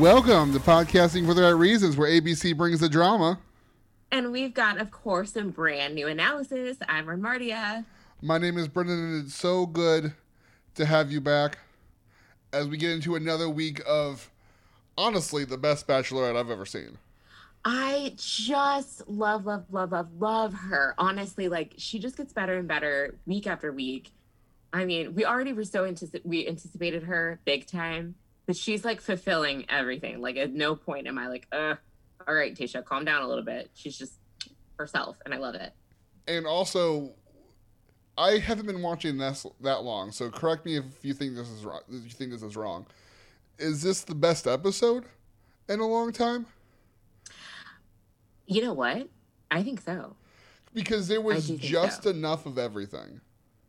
Welcome to Podcasting for the Right Reasons, where ABC brings the drama. And we've got, of course, some brand new analysis. I'm Ernmardia. My name is Brendan, and it's so good to have you back as we get into another week of, honestly, the best Bachelorette I've ever seen. I just love, love, love, love, love her. Honestly, like she just gets better and better week after week. I mean, we already were so antici- we anticipated her big time, but she's like fulfilling everything. Like at no point am I like, uh, all right, Tayshia, calm down a little bit. She's just herself, and I love it. And also, I haven't been watching this that long, so correct me if you think this is wrong. If you think this is wrong. Is this the best episode in a long time? You know what? I think so. Because there was just so. enough of everything.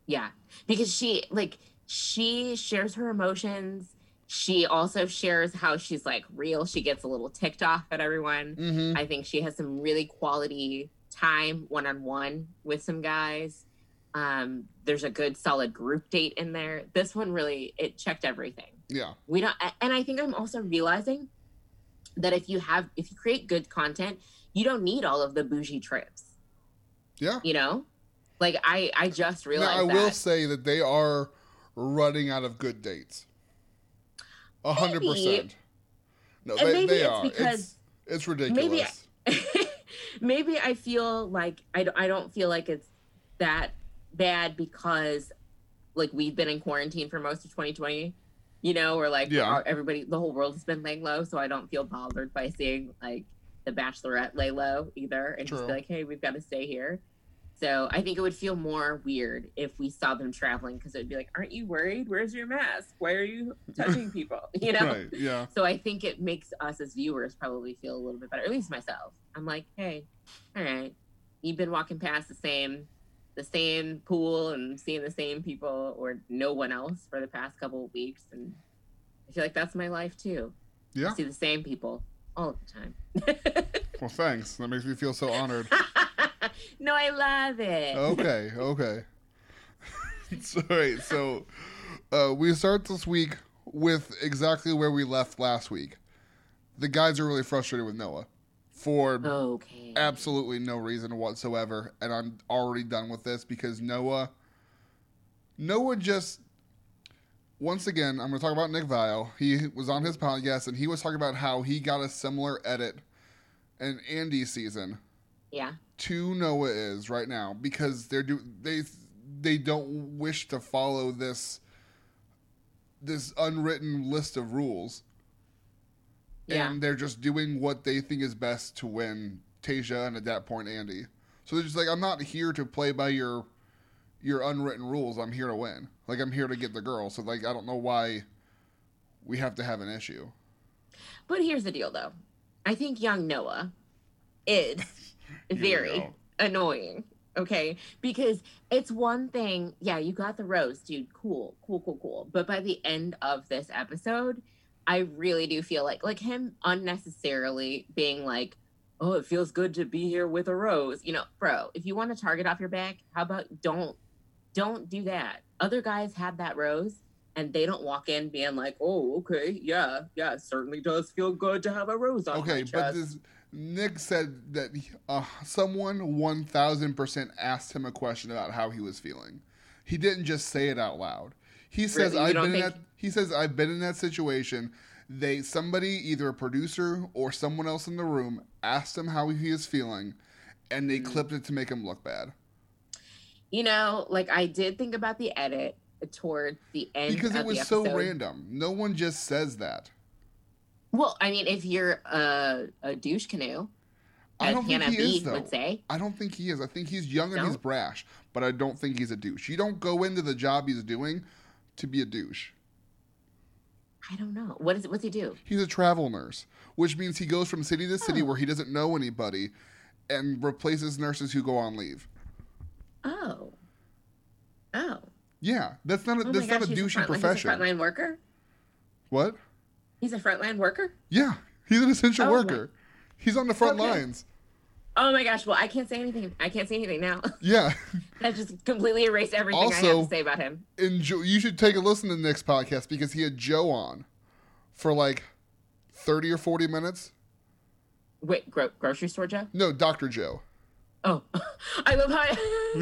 Yeah, because she like she shares her emotions. She also shares how she's like real. She gets a little ticked off at everyone. Mm-hmm. I think she has some really quality time one on one with some guys. Um, there's a good solid group date in there. This one really it checked everything. Yeah. We don't, and I think I'm also realizing that if you have if you create good content, you don't need all of the bougie trips. Yeah. You know, like I I just Now, realized I will that. say that they are running out of good dates. A hundred percent. No, they, maybe they it's are. because- it's, it's ridiculous. maybe I feel like I, don't- I don't feel like it's that bad because like we've been in quarantine for most of 2020, you know, or like Yeah. our- everybody, the whole world has been laying low. So I don't feel bothered by seeing like the Bachelorette lay low either and just be like, hey, we've got to stay here. So I think it would feel more weird if we saw them traveling because it'd be like, aren't you worried? Where's your mask? Why are you touching people? You know? Right. Yeah. So I think it makes us as viewers probably feel a little bit better, at least myself. I'm like, hey, all right, you've been walking past the same the same pool and seeing the same people or no one else for the past couple of weeks and I feel like that's my life too. Yeah. I see the same people all the time. Well, thanks. That makes me feel so honored. no, I love it. okay. Okay. so, right, so uh, we start this week with exactly where we left last week. The guys are really frustrated with Noah for Okay. absolutely no reason whatsoever, and I'm already done with this because Noah, Noah just once again, I'm going to talk about Nick Viall. He was on his podcast and he was talking about how he got a similar edit in Andi's season Yeah. to Noah is right now because they're do they they don't wish to follow this this unwritten list of rules Yeah. and they're just doing what they think is best to win Tayshia and at that point Andi. So they're just like, I'm not here to play by your your unwritten rules. I'm here to win. Like I'm here to get the girl. So like I don't know why we have to have an issue. But here's the deal though. I think young Noah is very annoying. Okay. Because it's one thing, yeah, you got the rose, dude. Cool, cool, cool, cool. But by the end of this episode, I really do feel like like him unnecessarily being like, Oh, it feels good to be here with a rose. You know, bro, if you want to target off your back, how about don't don't do that. Other guys have that rose and they don't walk in being like, Oh, okay, yeah, yeah, it certainly does feel good to have a rose on. Okay, but this Nick said that uh, someone one thousand percent asked him a question about how he was feeling. He didn't just say it out loud. He says, Really? "I've been in that." He says, "I've been in that situation." They somebody, either a producer or someone else in the room, asked him how he is feeling, and they Mm. clipped it to make him look bad You know, like I did think about the edit toward the end because it was so random. No one just says that. Well, I mean, if you're a, a douche canoe, I don't think he is though. would say, I don't think he is. I think he's young and he's brash, but I don't think he's a douche. You don't go into the job he's doing to be a douche. I don't know. What is it? What's he do? He's a travel nurse, which means he goes from city to city Oh. where he doesn't know anybody and replaces nurses who go on leave. Oh. Oh. Yeah, that's not a, Oh that's not a douchey front- profession. He's a frontline worker? what? He's a frontline worker? Yeah, he's an essential Oh my- worker. He's on the front Okay. lines. Oh my gosh. Well, I can't say anything. I can't say anything now. Yeah. that just completely erased everything I have Also- to say about him. Enjoy, you should take a listen to the Nick's podcast because he had Joe on for like thirty or forty minutes. Wait, gro- grocery store Joe? No, Doctor Joe. Oh, I love how I.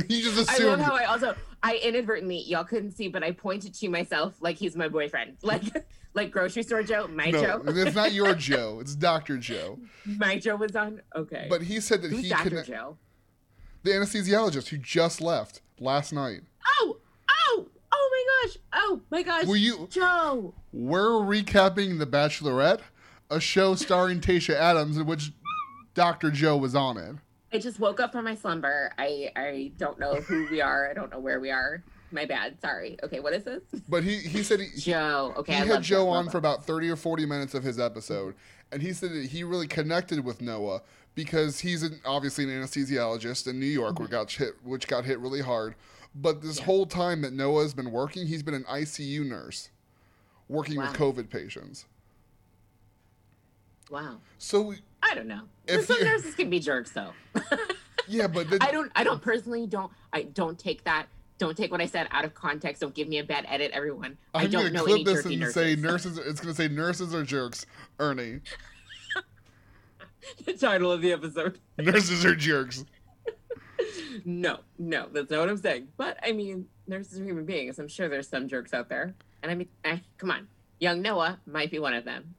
You just assumed. I love how I also I inadvertently y'all couldn't see, but I pointed to myself like he's my boyfriend, like like grocery store Joe, my no, Joe, it's not your Joe. It's Doctor Joe. my Joe was on. Okay, But he said that who's he Doctor. Joe? The anesthesiologist who just left last night. Oh, oh, oh my gosh, oh my gosh, Were you? Joe. We're recapping The Bachelorette, a show starring Tayshia Adams in which Doctor Joe was on it. I just woke up from my slumber. I I don't know who we are. I don't know where we are. My bad. Sorry. Okay, what is this? But he he said he, Joe. Okay, he I had Joe on for about 30 or 40 minutes of his episode, and he said that he really connected with Noah because he's an, obviously an anesthesiologist in New York, which mm-hmm. got hit, which got hit really hard. But this Yeah. whole time that Noah's been working, he's been an ICU nurse, working with COVID patients. Wow. So I don't know. If Some nurses can be jerks, though. yeah, but then, I don't. I don't personally don't. I don't take that. Don't take what I said out of context. Don't give me a bad edit, everyone. I I'm don't gonna know clip any this jerky and nurses. say nurses. It's gonna say nurses are jerks. Ernie, the title of the episode. nurses are jerks. No, no, that's not what I'm saying. But I mean, nurses are human beings. I'm sure there's some jerks out there. And I mean, eh, come on, young Noah might be one of them.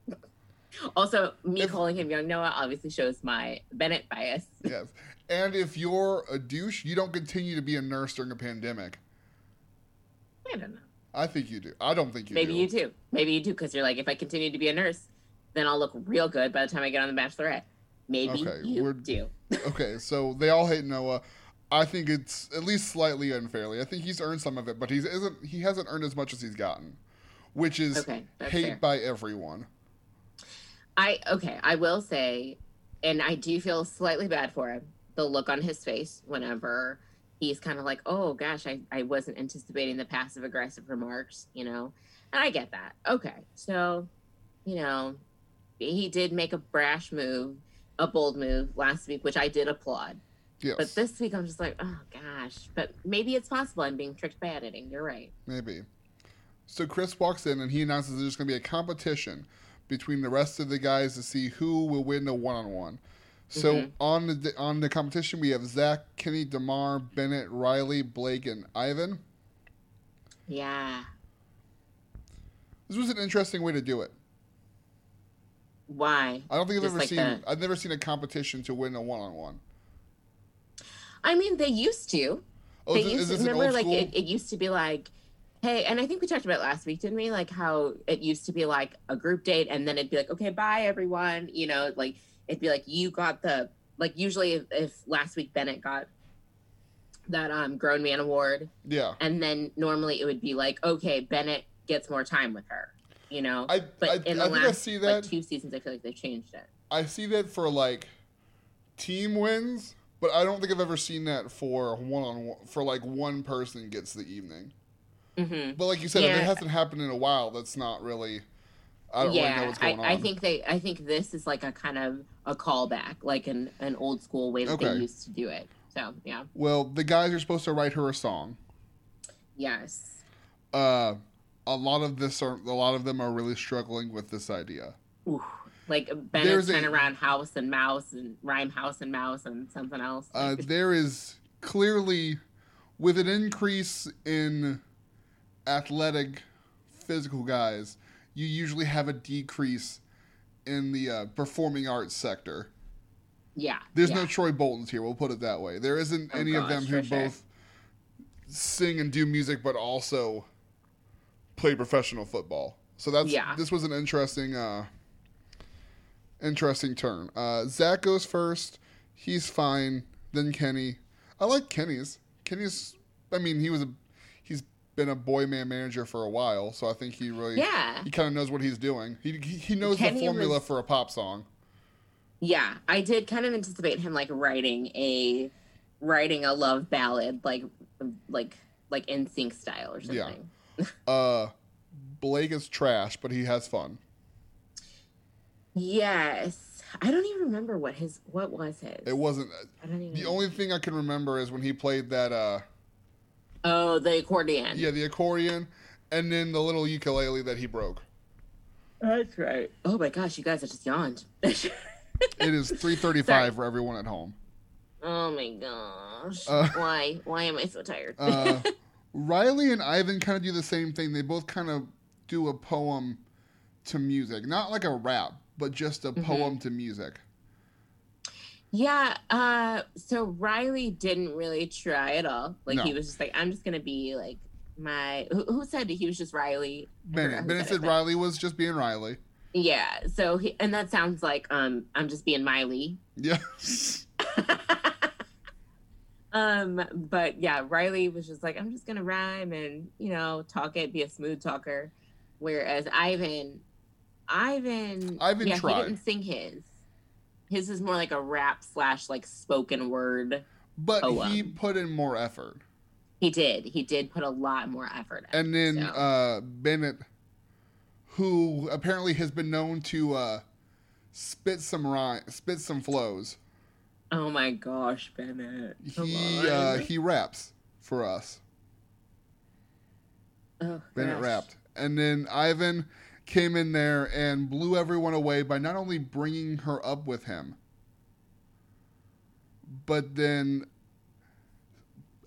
Also, me If- calling him young Noah obviously shows my Bennett bias. Yes, and if you're a douche, you don't continue to be a nurse during a pandemic. I don't know. I think you do. I don't think you Maybe do. you do. Maybe you do because you're like, if I continue to be a nurse, then I'll look real good by the time I get on The Bachelorette. Maybe Okay, you we're- do. okay, so they all hate Noah. I think it's at least slightly unfairly. I think he's earned some of it, but he's isn't he hasn't earned as much as he's gotten, which is Okay, hate fair. by everyone. I okay, I will say, and I do feel slightly bad for him. The look on his face whenever he's kind of like, "Oh gosh, I I wasn't anticipating the passive aggressive remarks," you know, and I get that. Okay, so, you know, he did make a brash move, a bold move last week, which I did applaud. Yes, But this week, I'm just like, oh gosh. But maybe it's possible I'm being tricked by editing. You're right. maybe. So Chris walks in and he announces there's going to be a competition between the rest of the guys to see who will win the one-on-one. So Mhm. on the on the competition, we have Zach, Kenny, Demar, Bennett, Riley, Blake, and Ivan. Yeah. This was an interesting way to do it. Why? I don't think I've Just ever like seen. the- I've never seen a competition to win a one-on-one. I mean, they used to. Oh, they is, used is to, remember, like it, it used to be like, hey, and I think we talked about last week, didn't we? Like how it used to be like a group date, and then it'd be like, okay, bye everyone. You know, like it'd be like you got the like usually if, if last week Bennett got that um grown man award, yeah, and then normally it would be like, okay, Bennett gets more time with her. You know, I but I, in the I last see like that. two seasons, I feel like they've changed it. I see that for like team wins, but I don't think I've ever seen that for one-on-one. For like one person gets the evening. Hmm But like you said, if it hasn't happened in a while, that's not really. I don't yeah, really know what's going I, on. I think they. I think this is like a kind of a callback, like an an old school way that Okay. they used to do it. So yeah, Well, the guys are supposed to write her a song. yes. Uh, a lot of this are a lot of them are really struggling with this idea. Ooh. Like There's Bennett's trying around house and mouse and rhyme house and mouse and something else. Uh, there is clearly, with an increase in athletic, physical guys, you usually have a decrease in the uh, performing arts sector. yeah. There's yeah. no Troy Boltons here. We'll put it that way. There isn't Oh, any of them who sure. both sing and do music, but also play professional football. So that's Yeah. this was an interesting, uh, interesting turn. Uh, Zach goes first. He's fine. Then Kenny. I like Kenny's. Kenny's. I mean, he was a. Been a boy man manager for a while, so I think he really. Yeah. He kind of knows what he's doing. He he, he knows Kenny the formula was- for a pop song. Yeah, I did kind of anticipate him like writing a writing a love ballad, like like like NSYNC style or Yeah. something. Uh, Blake is trash, but he has fun. Yes, I don't even remember what his what was his. It wasn't. I don't even. The only thing I can remember is when he played that. Uh, oh, the accordion. yeah, the accordion, and then the little ukulele that he broke. That's right. Oh my gosh, you guys, I just yawned. It is 3:35 for everyone at home. oh my gosh. Uh, Why? Why am I so tired? Uh, Riley and Ivan kind of do the same thing. They both kind of do a poem to music, not like a rap, but just a Mhm. poem to music. Yeah. Uh. So Riley didn't really try at all. Like No. he was just like, I'm just gonna be like my. Who, who said he was just Riley? Bennett, Bennett said said Riley was just being Riley. Yeah. So he, and that sounds like um I'm just being Miley. Yes. um, but yeah, Riley was just like, I'm just gonna rhyme and you know talk it, be a smooth talker. Whereas Ivan, Ivan, Ivan yeah, tried. he didn't sing his. His is more like a rap slash like spoken word. But he Poem. put in more effort. He did. He did put a lot more effort. in, And then so. uh, Bennett, who apparently has been known to uh, spit some rhyme, spit some flows. oh my gosh, Bennett. Come He on. uh, he raps for us. oh, Bennett gosh. rapped, and then Ivan came in there and blew everyone away by not only bringing her up with him, but then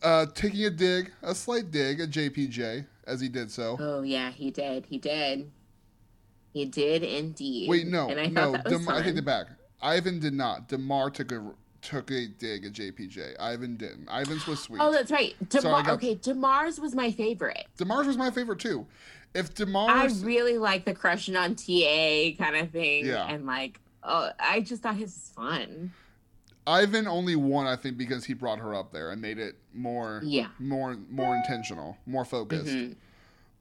uh, taking a dig, a slight dig at JPJ as he did so. Oh yeah, he did. He did. He did indeed. Wait, no, and I no, thought that was Dem- I take it back. Ivan did not. Demar took a took a dig at JPJ. Ivan didn't. Ivan's was sweet. Oh, that's right. So Demar. got- okay, Demar's was my favorite. Demar's was my favorite too. If Demar, I really like the crushing on TA kind of thing. Yeah. And like, oh, I just thought his was fun. Ivan only won, I think, because he brought her up there and made it more, Yeah. more, more intentional, more focused. Mhm.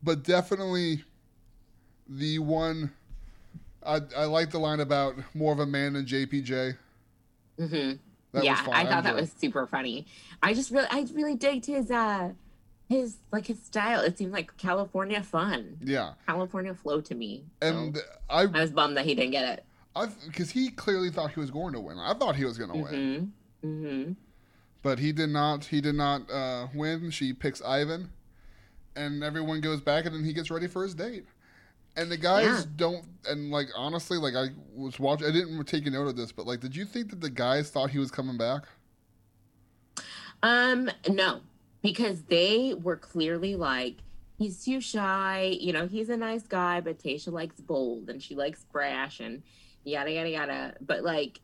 But definitely, the one I I like the line about more of a man than JPJ. Mhm. That yeah, was fun. I thought that was super funny. I just really, I really digged his, uh, his like his style. It seemed like California fun. Yeah, California flow to me. So and I, I was bummed that he didn't get it. I, because he clearly thought he was going to win. I thought he was going to win. hmm hmm but he did not. He did not uh, win. She picks Ivan, and everyone goes back, and then he gets ready for his date. And the guys Yeah. don't. And like honestly, like I was watching. I didn't take a note of this, but like, did you think that the guys thought he was coming back? Um, no, because they were clearly like, he's too shy. You know, he's a nice guy, but Tayshia likes bold and she likes brash and yada yada yada. But like,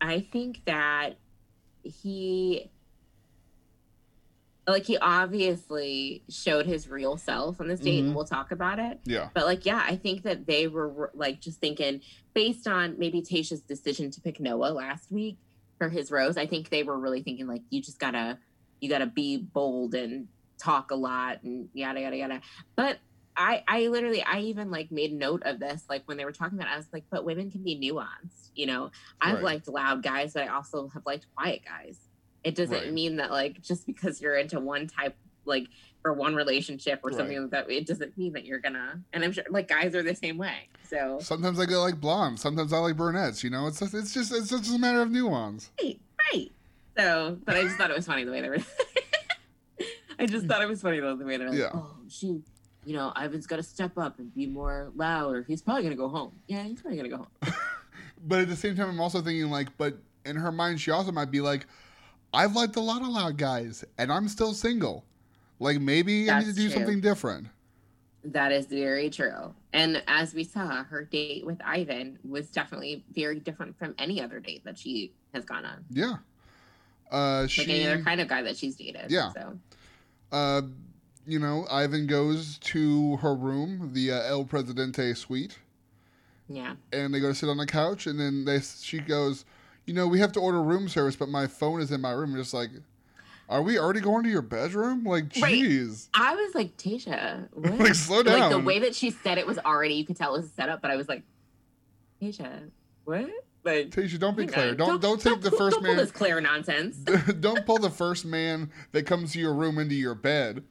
I think that he, like, he obviously showed his real self on this date, Mhm. and we'll talk about it. Yeah, But like, yeah, I think that they were like just thinking based on maybe Tayshia's decision to pick Noah last week for his rose. I think they were really thinking like, you just gotta, you gotta be bold and talk a lot and yada yada yada. But I, I literally, I even like made note of this like when they were talking about. it, I was like, but women can be nuanced. You know, I've Right. liked loud guys, but I also have liked quiet guys. It doesn't Right. mean that like just because you're into one type like for one relationship or something Right. like that, it doesn't mean that you're gonna. And I'm sure like guys are the same way. So sometimes I go like blondes. Sometimes I like brunettes. You know, it's just, it's just it's just a matter of nuance. right. So, but I just thought it was funny the way they were. I just thought it was funny the way they were. like, Yeah. oh, she, you know, Ivan's got to step up and be more loud, or he's probably gonna go home. Yeah, he's probably gonna go home. But at the same time, I'm also thinking like, but in her mind, she also might be like, I've liked a lot of loud guys, and I'm still single. Like maybe I need to do true. something different. That is very true. And as we saw, her date with Ivan was definitely very different from any other date that she has gone on. Yeah. Uh, Like she, any other kind of guy that she's dated. Yeah. So uh, you know, Ivan goes to her room, the uh, El Presidente suite, yeah. and they go to sit on the couch, and then they she goes, you know, we have to order room service, but my phone is in my room. just like, are we already going to your bedroom? Like, Right. jeez, I was like, Tayshia, what? like slow Like the way that she said it was already, you could tell it was a setup, but I was like, Tayshia, what? Like, Tayshia, don't be Claire. on. Don't don't take the don't pull man. this Claire nonsense. don't pull the first man that comes to your room into your bed.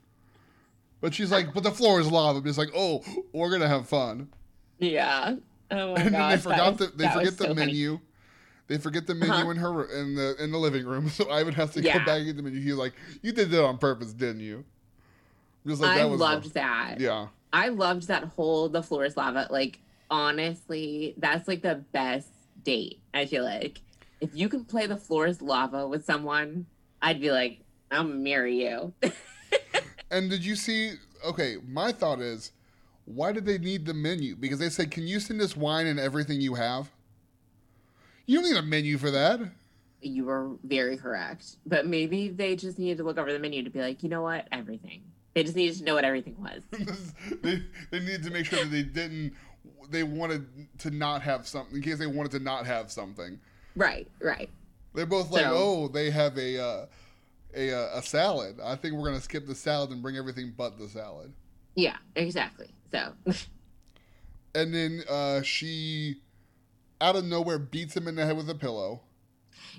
But she's like, but the floor is lava. But it's like, oh, we're gonna have fun. yeah. Oh my and then gosh. they forgot was- the they forget the so funny. menu. They forget the menu Uh-huh. in her in the in the living room. So Ivan has to Yeah. go back in the menu. He's like, you did that on purpose, didn't you? Just like I that was loved that. yeah, I loved that whole the floor is lava. Like honestly, that's like the best date. I feel like if you can play the floor is lava with someone, I'd be like, I'll marry you. And did you see? Okay, my thought is, why did they need the menu? Because they said, "Can you send us wine and everything you have?" You don't need a menu for that. you were very correct. But maybe they just needed to look over the menu to be like, you know what? Everything. They just needed to know what everything was. they they needed to make sure that they didn't. They wanted to not have something in case they wanted to not have something. right, right. They're both like, So- "Oh, they have a uh, a uh, a salad. I think we're gonna skip the salad and bring everything but the salad." Yeah, exactly. So, And then uh, she, out of nowhere, beats him in the head with a pillow.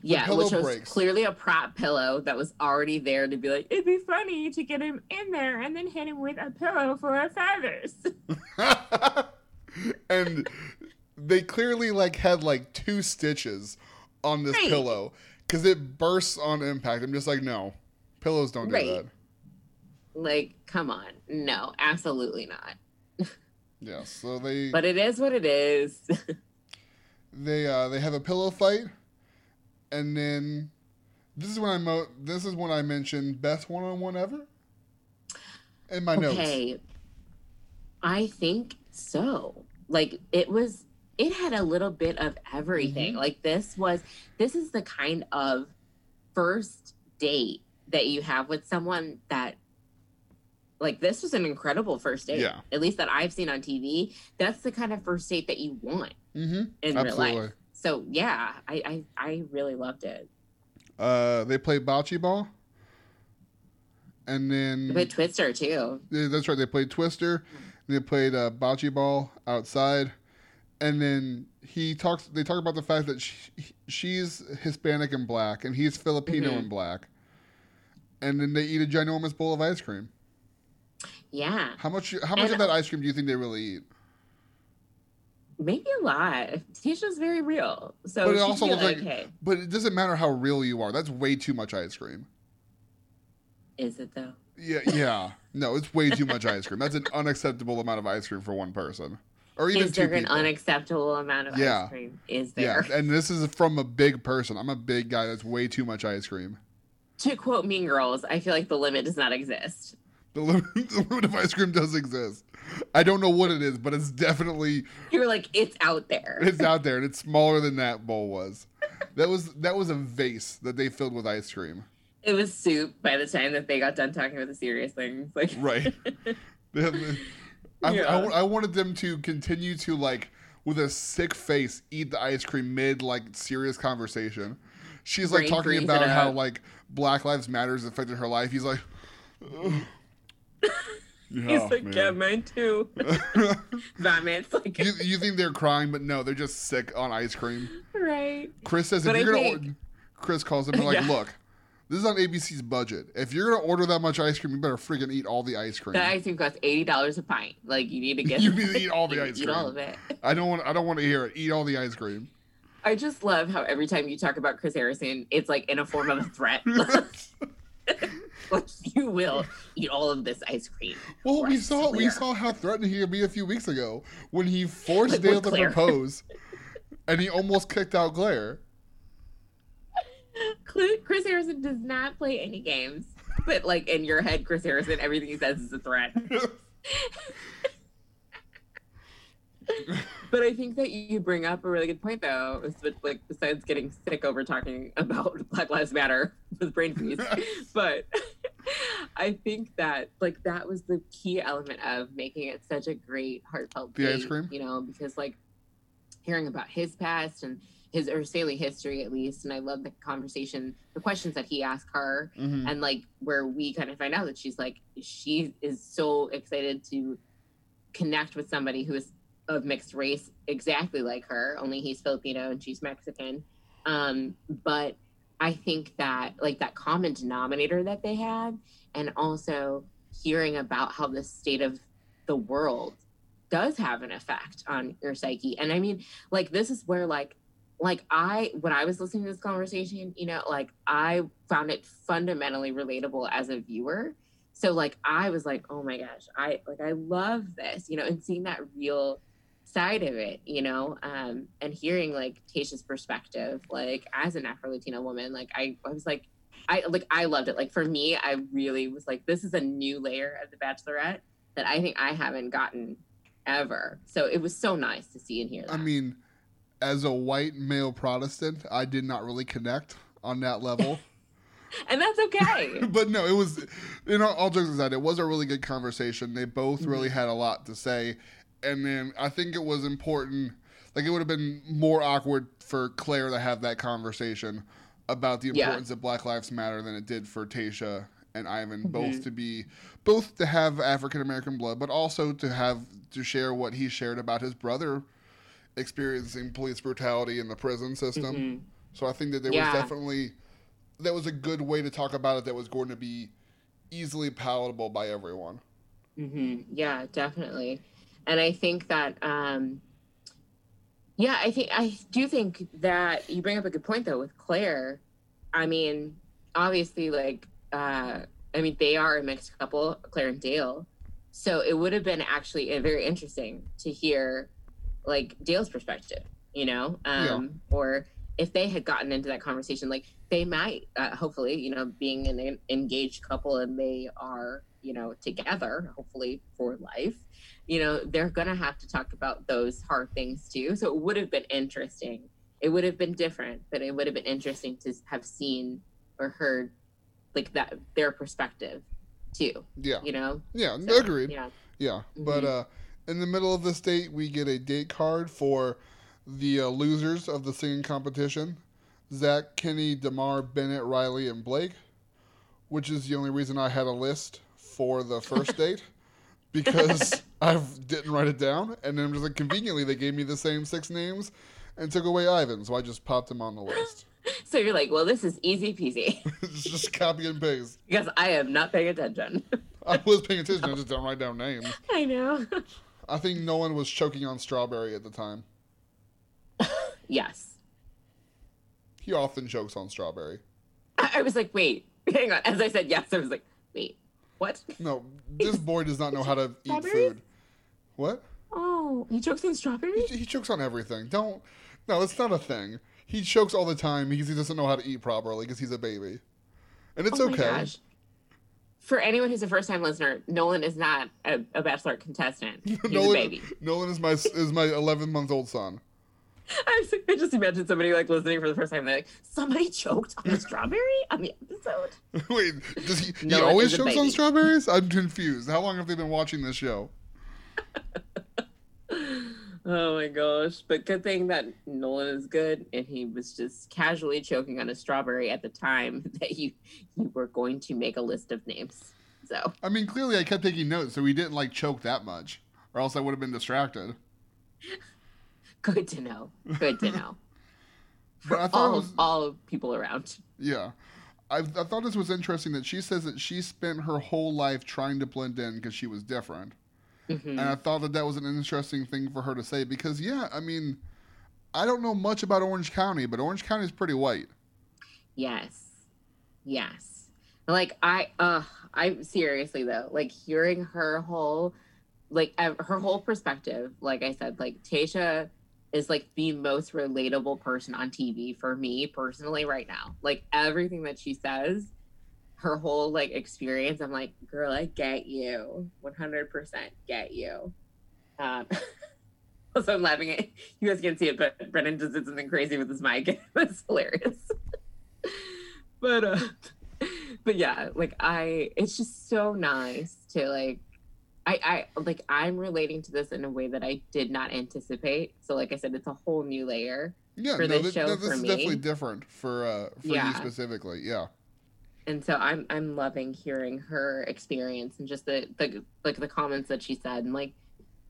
yeah, pillow which was breaks. clearly a prop pillow that was already there to be like, it'd be funny to get him in there and then hit him with a pillow full of feathers. and they clearly like had like two stitches on this Right. pillow because it bursts on impact. I'm just like, no, pillows don't do that. like, come on. No, absolutely not. Yeah, so they But it is what it is. they uh, they have a pillow fight, and then this is when I mo- this is when I mentioned best one on one ever. In my notes, okay. I think so. Like it was it had a little bit of everything. Mhm. Like this was this is the kind of first date that you have with someone that like this was an incredible first date. Yeah. At least that I've seen on TV. That's the kind of first date that you want mm-hmm. in real absolutely. life. So yeah, I, I I really loved it. Uh, they played bocce ball, and then But Twister too. Yeah, that's right. They played Twister. They played uh, bocce ball outside, and then he talks. They talk about the fact that she, she's Hispanic and black, and he's Filipino Mhm. and black. And then they eat a ginormous bowl of ice cream. Yeah. How much? How much And- of that ice cream do you think they really eat? Maybe a lot. Tayshia's very real. So But it also looks like- okay. But it doesn't matter how real you are. That's way too much ice cream. Is it though? Yeah, yeah. No, it's way too much ice cream. That's an unacceptable amount of ice cream for one person, or even Is two there an people. unacceptable amount of Yeah. ice cream? Is there? yeah, and this is from a big person. I'm a big guy. That's way too much ice cream. to quote Mean Girls, I feel like the limit does not exist. The limit, the limit of ice cream does exist. I don't know what it is, but it's definitely You're like, it's out there. it's out there, and it's smaller than that bowl was. That was that was a vase that they filled with ice cream. It was soup by the time that they got done talking about the serious things. Like, Right. I, Yeah. I, I wanted them to continue to like with a sick face eat the ice cream mid like serious conversation. She's like Brain talking about how like Black Lives Matters affected her life. He's like, "Ugh." he's Yeah, like, man. yeah, mine too. Batman's like, you, you think they're crying, but no, they're just sick on ice cream. right. Chris says But if I you're gonna, think- Chris calls him and like, Yeah. look, this is on ABC's budget. If you're gonna order that much ice cream, you better freaking eat all the ice cream. That ice cream costs eighty dollars a pint. Like, you need to get. You need to eat all the ice Eat cream. all of it. I don't want. I don't want to hear it. Eat all the ice cream. I just love how every time you talk about Chris Harrison, it's like in a form of a threat. like you will eat all of this ice cream. well, we saw we saw how threatening he could be a few weeks ago when he forced Like, Dale to propose, and he almost kicked out Claire. Chris Harrison does not play any games, but like in your head, Chris Harrison, everything he says is a threat. But I think that you bring up a really good point, though. is that, Like, besides getting sick over talking about Black Lives Matter with brain freeze, but I think that like that was the key element of making it such a great heartfelt The ice cream? You know, because like hearing about his past and his or Staley history at least, and I love the conversation, the questions that he asked her, Mhm. and like where we kind of find out that she's like she is so excited to connect with somebody who is of mixed race exactly like her. Only he's filipino and she's mexican. Um but i think that like that common denominator that they had and also hearing about how the state of the world does have an effect on your psyche. And i mean like this is where like like i when i was listening to this conversation you know like i found it fundamentally relatable as a viewer so like i was like oh my gosh i like i love this you know and seeing that real side of it, you know, um, and hearing like Tayshia's perspective, like as an Afro Latina woman, like I, I was like, I like I loved it. Like for me, I really was like, this is a new layer of the Bachelorette that I think I haven't gotten ever. So it was so nice to see and hear that. I mean, as a white male Protestant, I did not really connect on that level. and that's okay. but no, it was, you know, all jokes aside, it was a really good conversation. They both Mm-hmm. really had a lot to say. And then I think it was important, like, it would have been more awkward for Claire to have that conversation about the Yeah. importance of Black Lives Matter than it did for Tayshia and Ivan, Mm-hmm. both to be, both to have African American blood, but also to have, to share what he shared about his brother experiencing police brutality in the prison system. Mhm. So I think that there Yeah. was definitely that was a good way to talk about it that was going to be easily palatable by everyone. hmm Yeah, definitely. And I think that, um, yeah, I think I do think that you bring up a good point though with Claire. I mean, obviously, like, uh, I mean, they are a mixed couple, Claire and Dale. So it would have been actually uh, very interesting to hear, like, Dale's perspective, you know, um, or if they had gotten into that conversation, like they might, uh, hopefully, you know, being an en- engaged couple and they are, you know, together, hopefully for life, you know, they're going to have to talk about those hard things too. So it would have been interesting. It would have been different, but it would have been interesting to have seen or heard like that, their perspective too, Yeah, you know? yeah, So, agreed. Yeah. Yeah, but Mhm. uh, in the middle of this date, we get a date card for the uh, losers of the singing competition: Zach, Kenny, Demar, Bennett, Riley, and Blake. Which is the only reason I had a list for the first date because I didn't write it down, and then just like conveniently they gave me the same six names and took away Ivan, so I just popped him on the list. So you're like, well, this is easy peasy it's just copy and paste. because I am not paying attention. I was paying attention, I just don't write down names. I know. I think no one was choking on strawberry at the time. yes. He often chokes on strawberry. I, I was like, wait, hang on. As I said yes, I was like, wait, what? No, this boy does not know how to eat food. What? Oh, he chokes on strawberries? He, he chokes on everything. Don't. No, it's not a thing. He chokes all the time because he doesn't know how to eat properly because he's a baby. And it's oh okay. gosh. For anyone who's a first time listener, Nolan is not a, a bachelor contestant. He's Nolan, a baby. Nolan is my is my 11 month old son. I, was I just imagine somebody like listening for the first time. They're like, somebody choked on a strawberry on the episode. Wait, does he? he always chokes on strawberries? I'm confused. How long have they been watching this show? Oh my gosh. But good thing that Nolan is good and he was just casually choking on a strawberry at the time that you you were going to make a list of names. So I mean, clearly I kept taking notes, so he didn't like choke that much, or else I would have been distracted. good to know. Good to know. But I thought all was all people around. Yeah. I, I thought this was interesting that she says that she spent her whole life trying to blend in because she was different. Mhm. And I thought that that was an interesting thing for her to say because, yeah, I mean, I don't know much about Orange County, but Orange County is pretty white. Yes. Yes. Like I uh I seriously though, like hearing her whole like her whole perspective, like I said, like Tayshia is like the most relatable person on TV for me personally right now. Like everything that she says, her whole like experience, I'm like, girl, I get you. 100% get you. Um also I'm laughing at you guys can't see it, but Brendan just did something crazy with his mic. It's hilarious but uh but yeah like i it's just so nice to like i i like i'm relating to this in a way that i did not anticipate so like i said it's a whole new layer Yeah, For no, this thi- show no, this for is me. definitely different for uh, for you specifically. Yeah. And so i'm i'm loving hearing her experience and just the the like the comments that she said and like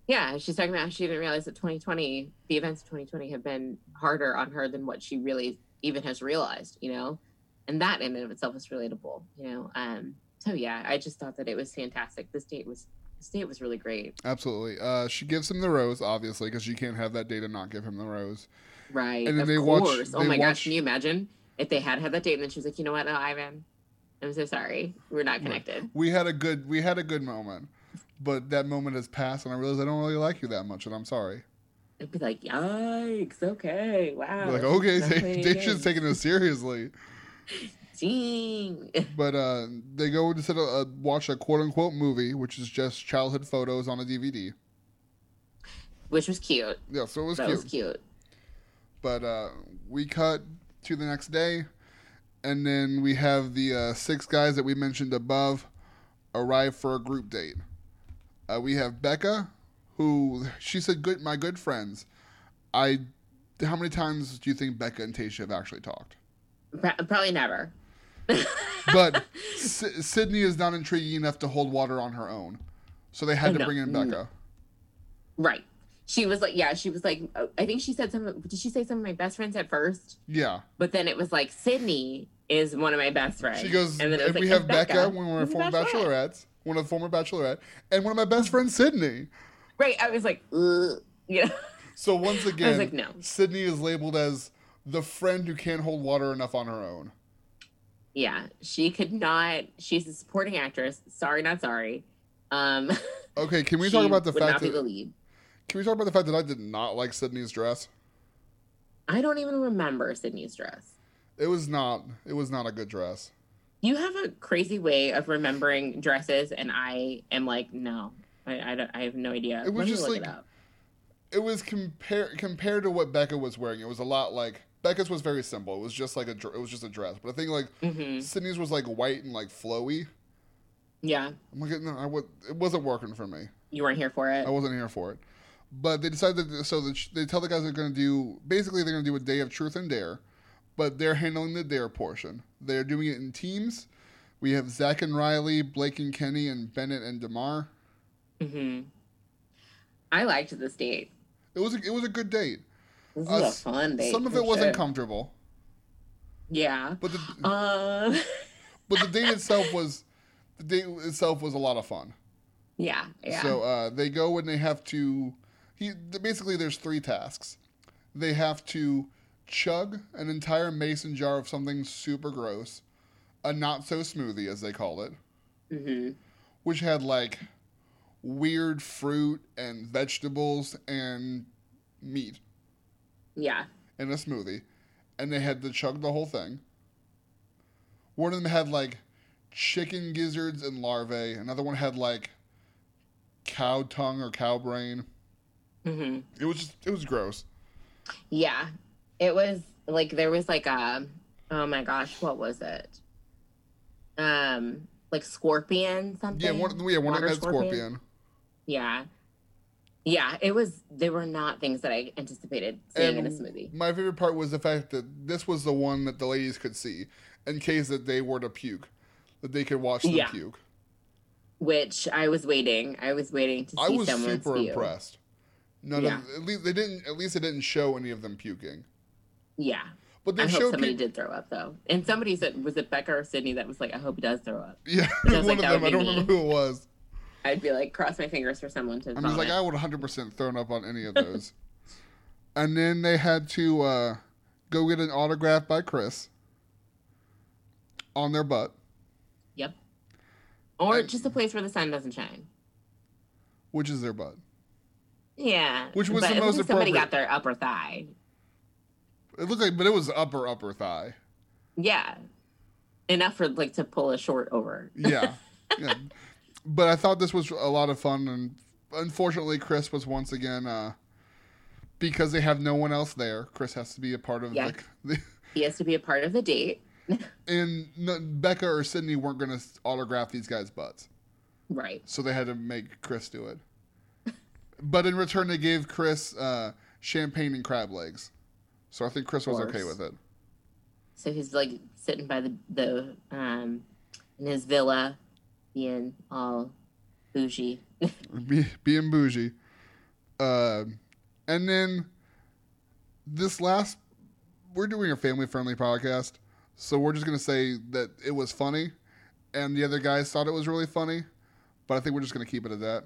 yeah she's talking about how she didn't realize that 2020 the events of 2020 have been harder on her than what she really even has realized you know? And that in and of itself is relatable you know? Um so yeah i just thought that it was fantastic. This date was this date was really great. Absolutely. Uh, she gives him the rose, obviously, because she can't have that date and not give him the rose. right And then of they watch- course oh my watch- gosh can you imagine if they had had that date and then she was like you know what no ivan i'm so sorry we're not connected We had a good we had a good moment, but that moment has passed, and I realize I don't really like you that much, and I'm sorry. I'd be like, yikes, okay, wow. Like, okay, they, they just taking this seriously. Ding. But uh, they go to sit, uh, watch a quote unquote movie, which is just childhood photos on a DVD. Which was cute. Yeah, so it was that cute. was cute. But uh, we cut to the next day, and then we have the uh, six guys that we mentioned above arrive for a group date. Uh, we have Becca, who she said, "Good, my good friends." I, how many times do you think Becca and Tayshia have actually talked? Probably never. But S- Sydney is not intriguing enough to hold water on her own, so they had to No. bring in Becca. Right. She was like, yeah, she was like, I think she said some. Did she say some of my best friends at first? Yeah, But then it was like Sydney is one of my best friends. she goes, and, then was like, we have "And Becca, when we're who's the former bachelorette?" bachelorettes, one of the former bachelorette, and one of my best friends, Sydney. Right. I was like, Ugh. you. So once again, I was like, no. Sydney is labeled as the friend who can't hold water enough on her own. Yeah, she could not. She's a supporting actress. Sorry, not sorry. Um, Okay, can we talk about the fact that the. Can we talk about the fact that I did not like Sydney's dress? I don't even remember Sydney's dress. It was not. It was not a good dress. You have a crazy way of remembering dresses, and I am like, no, I, I, don't, I have no idea. It was Let me just look like- it up. It was compared compared to what Becca was wearing. It was a lot like Becca's was very simple. It was just like a it was just a dress. But I think like hmm Sydney's was like white and like flowy. Yeah, I'm like no, I would. It wasn't working for me. you weren't here for it. I wasn't here for it. But they decided that, so the, they tell the guys they're going to do basically they're going to do a day of truth and dare, but they're handling the dare portion. They're doing it in teams. We have Zach and Riley, Blake and Kenny, and Bennett and Demar. hmm I liked this date. It was a, it was a good date. This Uh, was a fun date. Some of it wasn't sure. comfortable, Yeah. but the Uh, but the date itself was the date itself was a lot of fun. yeah. Yeah. So uh, they go and they have to. He basically there's three tasks. They have to chug an entire mason jar of something super gross, a not so smoothie as they call it, hmm which had like weird fruit and vegetables and meat Yeah. in a smoothie, and they had to chug the whole thing. One of them had like chicken gizzards and larvae. Another one had like cow tongue or cow brain. Hmm It was just it was gross. Yeah. It was like there was like a oh my gosh, what was it? Um like scorpion something. Yeah, one yeah, one them had scorpion. Yeah. Yeah, it was they were not things that I anticipated seeing in a And smoothie. my favorite part was the fact that this was the one that the ladies could see in case that they were to puke, that they could watch them Yeah. puke. Which I was waiting. I was waiting to see I was super impressed. None Yeah. of at least they didn't at least they didn't show any of them puking. Yeah. But they I hope showed somebody people. did throw up though. And somebody said was it Becca or Sydney that was like, I hope he does throw up. Yeah, one like, of them. I don't remember who it was. I'd be like, cross my fingers for someone to I'm just like. I would 100% thrown up on any of those. and then they had to uh, go get an autograph by Chris on their butt, Yep. Or And- just a place where the sun doesn't shine. which is their butt. Yeah. Which was but the most least somebody got their upper thigh. It looked like, but it was upper upper thigh. Yeah. Enough for like to pull a short over. Yeah, yeah. But I thought this was a lot of fun, and unfortunately, Chris was once again uh, because they have no one else there. Chris has to be a part of Yeah. the. He has to be a part of the date. And no, Becca or Sydney weren't going to autograph these guys' butts. Right. so they had to make Chris do it. But in return, they gave Chris uh, champagne and crab legs. So I think Chris was okay with it. So he's like sitting by the the um in his villa, being all bougie. Be, being bougie. Uh, and then this last, we're doing a family friendly podcast. So we're just going to say that it was funny. And the other guys thought it was really funny. But I think we're just going to keep it at that.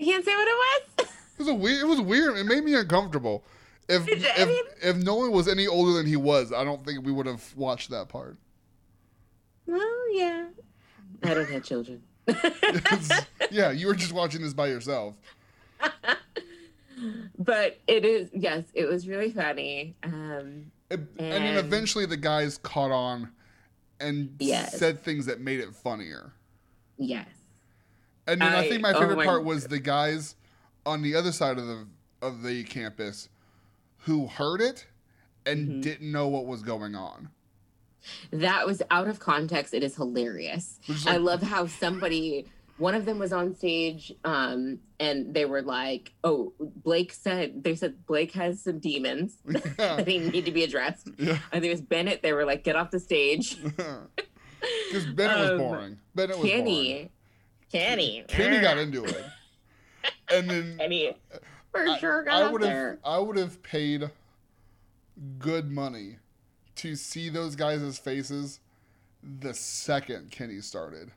I can't say what it was. It was a weird. It was weird. It made me uncomfortable. If Did you- I if mean- if Nolan was any older than he was, I don't think we would have watched that part. well, yeah. I don't have children. Yeah, you were just watching this by yourself. but it is yes, it was really funny. Um, It- and then eventually the guys caught on and Yes. said things that made it funnier. yes, And then I, I- think my oh favorite my- part was the guys on the other side of the of the campus who heard it and Mhm. didn't know what was going on. that was out of context. It is hilarious. Is I love how somebody, one of them was on stage, um, and they were like, "Oh, Blake said they said Blake has some demons yeah, that he need to be addressed." yeah. I think it was Bennett. They were like, "Get off the stage." Because Bennett was Um, boring. Bennett was boring. Kenny, Kenny, got into it, and then Kenny, for I- sure got I would have there. I would have paid good money to see those guys' faces the second Kenny started.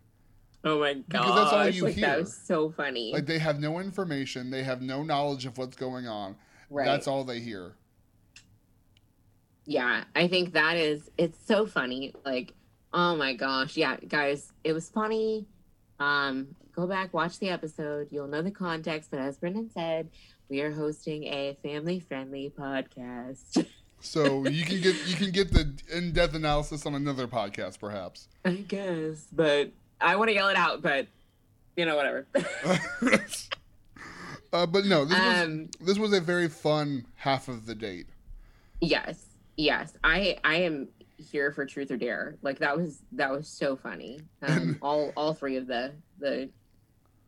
Oh my god! Because that's all you like, hear. That was so funny. Like they have no information, they have no knowledge of what's going on. right. That's all they hear. yeah i think that is it's so funny like oh my gosh yeah guys it was funny um go back watch the episode you'll know the context but as brendan said we are hosting a family friendly podcast So you can get you can get the in-depth analysis on another podcast, perhaps. i guess but i want to yell it out but you know whatever uh, but no, this was um this was a very fun half of the date. yes yes i i am here for truth or dare like that was that was so funny um all all three of the the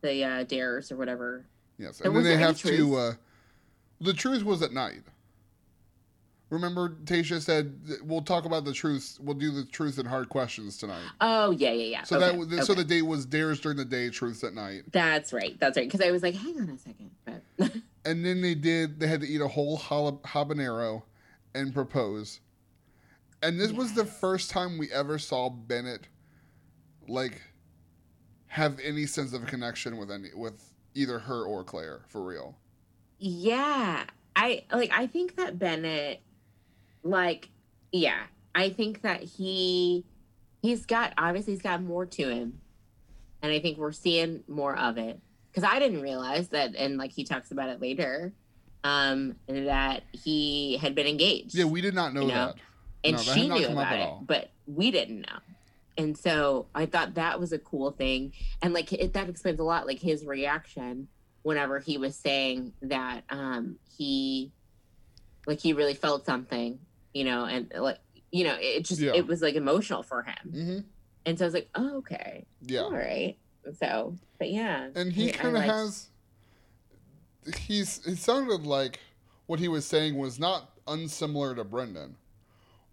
the uh dares or whatever Yes, And and then they there have to. Uh, the truth was at night. Remember, Tayshia said we'll talk about the truth. We'll do the truth and hard questions tonight. Oh yeah, yeah, yeah. So okay, that was so the date was dares during the day, truths at night, that's right. That's right. Because I was like, hang on a second. But and then they did. They had to eat a whole habanero and propose. And this was the first time we ever saw Bennett, like, have any sense of a connection with any with either her or Claire for real. yeah, I like. I think that Bennett, like, yeah, I think that he, he's got obviously he's got more to him, and I think we're seeing more of it. Because I didn't realize that, and like he talks about it later, um, that he had been engaged. Yeah, we did not know You know, that. And No, she knew about it, but we didn't know. And so I thought that was a cool thing, and like it, that explains a lot. Like his reaction whenever he was saying that um he, like he really felt something, you know, and like you know, it just Yeah. it was like emotional for him. hmm And so I was like, oh, okay, Yeah. all right. So, but yeah, and he kind of has he's it sounded like what he was saying was not unsimilar to brendan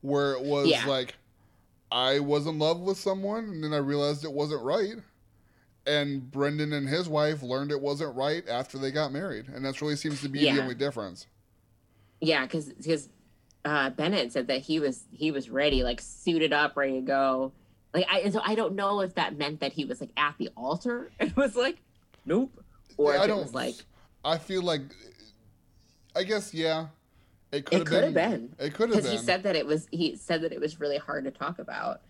where it was Yeah. like i was in love with someone and then i realized it wasn't right. And brendan and his wife learned it wasn't right after they got married. And that's really seems to be the only difference. Yeah, because because uh, Bennett said that he was he was ready, like suited up, ready to go. Like I and so I don't know if that meant that he was like at the altar and was like, nope, or Yeah, it was like i feel like i guess yeah it could have been, been it could have been. because he said that it was he said that it was really hard to talk about,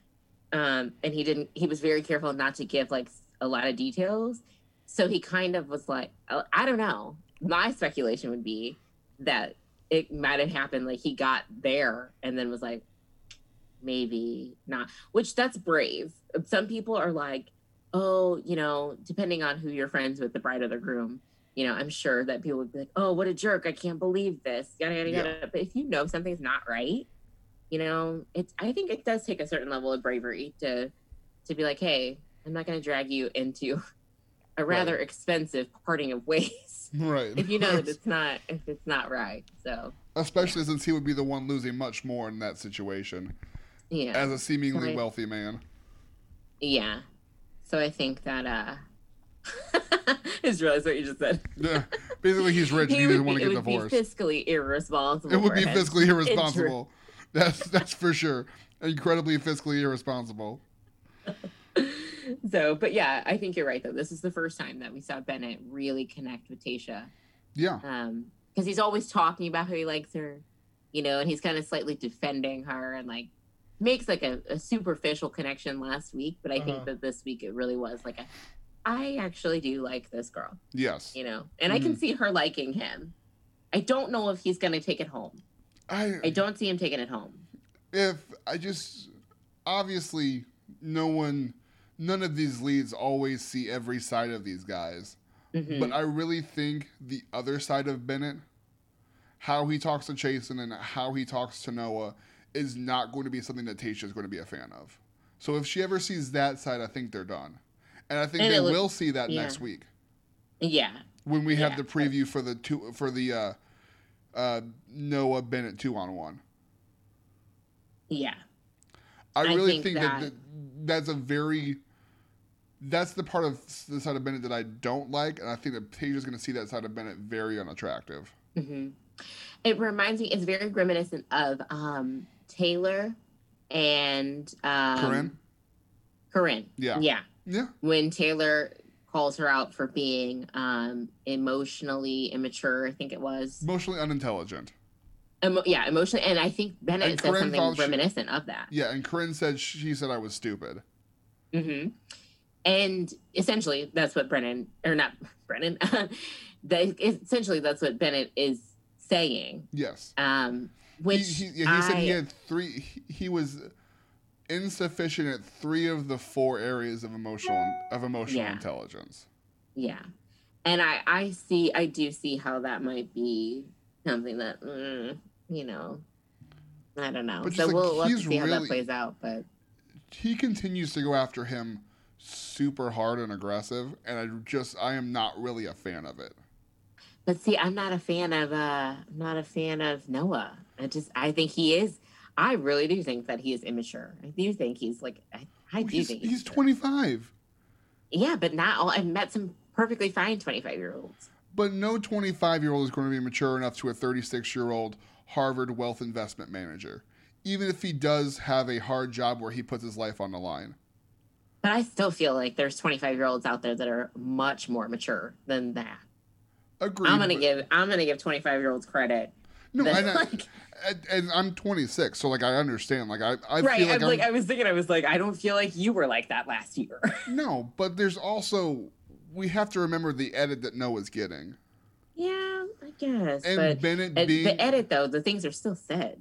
um, and he didn't he was very careful not to give like a lot of details. So he kind of was like, I I don't know. My speculation would be that it might have happened like he got there and then was like maybe not which that's brave some people are like oh you know depending on who you're friends with the bride or the groom you know i'm sure that people would be like oh what a jerk. I can't believe this. Yada yada Yeah. but if you know something's not right you know it's i think it does take a certain level of bravery to to be like hey i'm not going to drag you into a rather Right. expensive parting of ways. Right. If you know that it's not if it's not right so especially since he would be the one losing much more in that situation yeah. as a seemingly wealthy man. yeah. So i think that uh I just realized what you just said. Yeah, basically he's rich he would doesn't be- want to get divorced. it would. Be fiscally irresponsible. It would be fiscally irresponsible. That's that's for sure. Incredibly fiscally irresponsible. So, but yeah, I think you're right though. This is the first time that we saw Bennett really connect with Tayshia. Yeah, Um, because he's always talking about how he likes her, you know, and he's kind of slightly defending her and like makes like a, a superficial connection last week. But I Uh-huh. think that this week it really was like a I actually do like this girl, yes. you know, and I can Mhm. see her liking him. I don't know if he's gonna take it home. I I don't see him taking it home. if I just obviously no one none of these leads always see every side of these guys. Mhm. But I really think the other side of Bennett, how he talks to Chasen and how he talks to Noah, is not going to be something that Tayshia is going to be a fan of. So if she ever sees that side, I think they're done. And I think And they will see that yeah. next week yeah, when we have Yeah. the preview for the two for the uh, uh, Noah Bennett two on one. yeah, I I really think think, that, that- that that's a very that's the part of the side of Bennett that I don't like, and I think that Paige is going to see that side of Bennett very unattractive. hmm It reminds me. It's very reminiscent of um, Taylor and um, Corinne, Corinne. Yeah. yeah. Yeah, When Taylor calls her out for being um, emotionally immature, I think it was. emotionally unintelligent. Emo- yeah, emotionally, and I think Bennett And said Corinne something thought she- reminiscent of that. Yeah, and Corinne said she said I was stupid. Mm-hmm. And essentially, that's what Brennan, or not Brennan, that essentially that's what Bennett is saying. Yes, Um, he, which he, yeah, he said he had three. He, he was insufficient at three of the four areas of emotional of emotional Yeah. intelligence. Yeah. And I, I see, I do see how that might be something that, mm, you know, I don't know. So like, we'll, we'll have to he's see how that plays out. But He continues to go after him super hard and aggressive, and I just I am not really a fan of it. but see, I'm not a fan of, uh, I'm not a fan of Noah. I just, I think he is, I really do think that he is immature. I do think he's like, I, I do he's, think he's immature. 25. Yeah, but not all, I've met some perfectly fine 25 year olds. But no 25 year old is going to be mature enough to a 36 year old Harvard wealth investment manager, even if he does have a hard job where he puts his life on the line. But I still feel like there's 25 year olds out there that are much more mature than that. Agreed. I'm gonna give I'm gonna give 25 year olds credit. No, that, and, I, like, and, I'm 26, so like I understand. Like I, I right. feel like, like I was thinking I was like I don't feel like you were like that last year. no, but there's also we have to remember the edit that Noah's getting, yeah, I guess. and but Bennett being the edit though, the things are still said.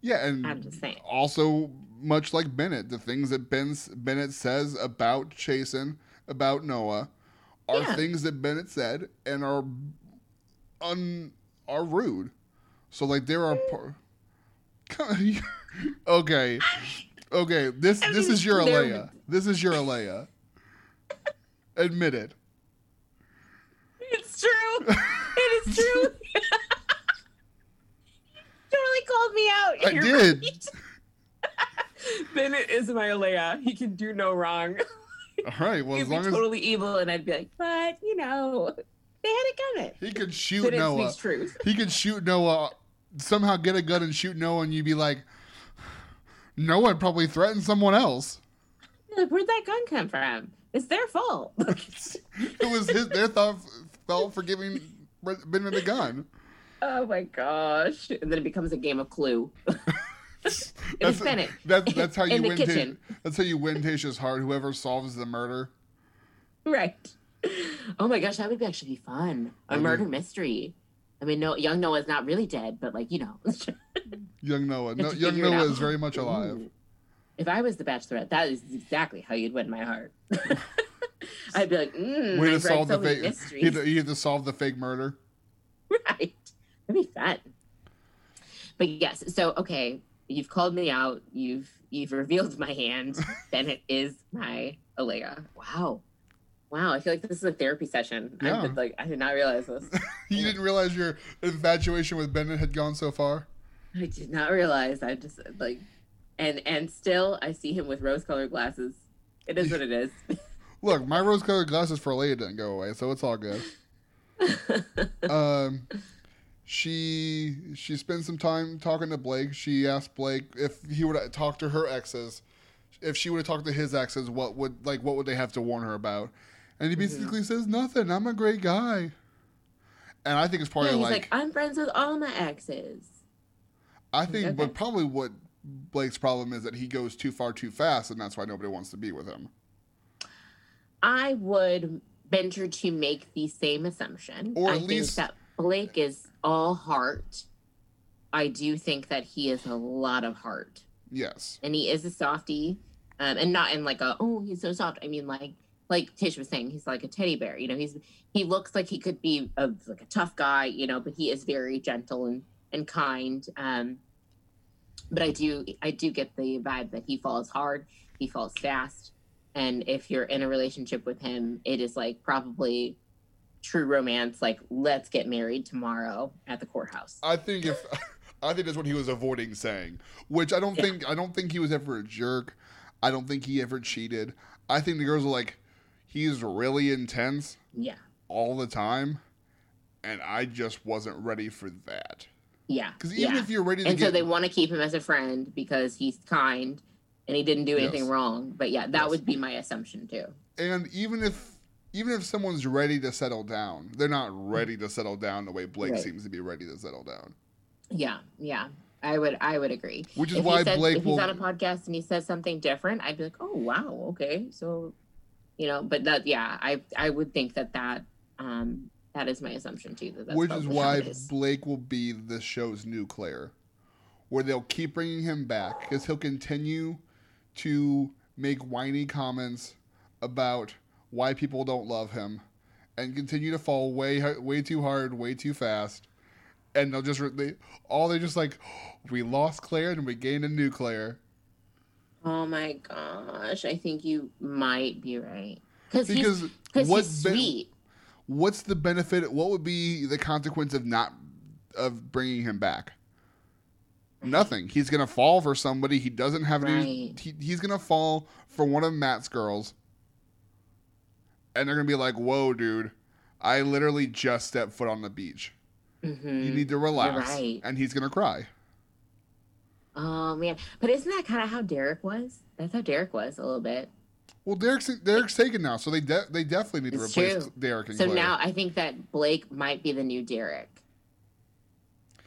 yeah, and I'm just saying. also much like Bennett, the things that Ben's, Bennett says about Chasen, about Noah, are Yeah. things that Bennett said and are un are rude. So like there are. Par- okay, okay. This I this is your Alea. This is your Alea. Admit it. It's true. it is true. totally called me out. I You're did. right. Bennett is my Leia. He can do no wrong. All right. Well, He'd as long as totally evil, and I'd be like, but you know, they had it coming. he could shoot Noah, he could shoot Noah. Somehow get a gun and shoot Noah, and you'd be like, Noah probably threatened someone else. Like, where'd that gun come from? It's their fault. it was his their thought fault for giving Bennett the gun. oh my gosh! And then it becomes a game of Clue. That's, It's Bennett. that's, that's how you win. Kitchen. that's how you win Tayshia's heart. Whoever solves the murder. right. Oh my gosh, that would actually be fun. A Okay. murder mystery. I mean, no, young Noah's not really dead, but like you know. Young Noah. No, young Noah is very much alive. Ooh. If I was the bachelorette, that is exactly how you'd win my heart. I'd be like, mm, Way to solve so the fake. You had, to, you had to solve the fake murder. right. That'd be fun. But yes, so okay, you've called me out. You've you've revealed my hand. Bennett is my Alea. Wow. Wow, I feel like this is a therapy session. Yeah. I've like, I did not realize this. You didn't realize your infatuation with Bennett had gone so far. I did not realize. I just like, and and still, I see him with rose-colored glasses. It is what it is. Look, my rose-colored glasses for Leia didn't go away, so it's all good. um, she she spent some time talking to Blake. She asked Blake if he would talk to her exes, if she would have talked to his exes, what would like what would they have to warn her about? And he Mhm. basically says nothing. I'm a great guy. And I think it's yeah, probably he's like, like, I'm friends with all my exes. I think, okay. but probably what Blake's problem is that he goes too far too fast, and that's why nobody wants to be with him. I would venture to make the same assumption. Or I at think least- that Blake is all heart, I do think that he is a lot of heart. Yes. And he is a softie. Um, and not in like a oh he's so soft. I mean like like Tish was saying, he's like a teddy bear. You know, he's he looks like he could be a like a tough guy, you know, but he is very gentle and and kind. Um, but I do I do get the vibe that he falls hard, he falls fast, and if you're in a relationship with him, it is like probably true romance. Like let's get married tomorrow at the courthouse. I think if I think that's what he was avoiding saying, which I don't Yeah. think I don't think he was ever a jerk. I don't think he ever cheated. I think the girls are like, he's really intense Yeah, all the time, and I just wasn't ready for that. yeah, Because even yeah. if you're ready to and get, so they want to keep him as a friend because he's kind and he didn't do anything Yes. wrong. But yeah, that Yes. would be my assumption too. and even if even if someone's ready to settle down, they're not ready to settle down the way Blake Right. seems to be ready to settle down. Yeah, yeah. I would I would agree. Which is if why he says, Blake if will. he's on a podcast and he says something different, I'd be like, "Oh, wow, okay." So, you know, but that yeah, I I would think that that um that is my assumption too. That that's which is why is. Blake will be the show's new Claire, where they'll keep bringing him back because he'll continue to make whiny comments about why people don't love him, and continue to fall way way too hard, way too fast, and they'll just they all they're just like, we lost Claire and we gained a new Claire Oh my gosh, I think you might be right because he's because because what he's sweet. what's the benefit? What would be the consequence of not of bringing him back? Nothing. He's gonna fall for somebody. He doesn't have any. He, he's gonna fall for one of Matt's girls, and they're gonna be like, "Whoa, dude! I literally just stepped foot on the beach. Mhm. You need to relax." right. And he's gonna cry. Oh man, but isn't that kind of how Derek was? That's how Derek was a little bit. Well, Derek's Derek's taken now, so they de- they definitely need to It's replace true. Derek and So Claire. now I think that Blake might be the new Derek.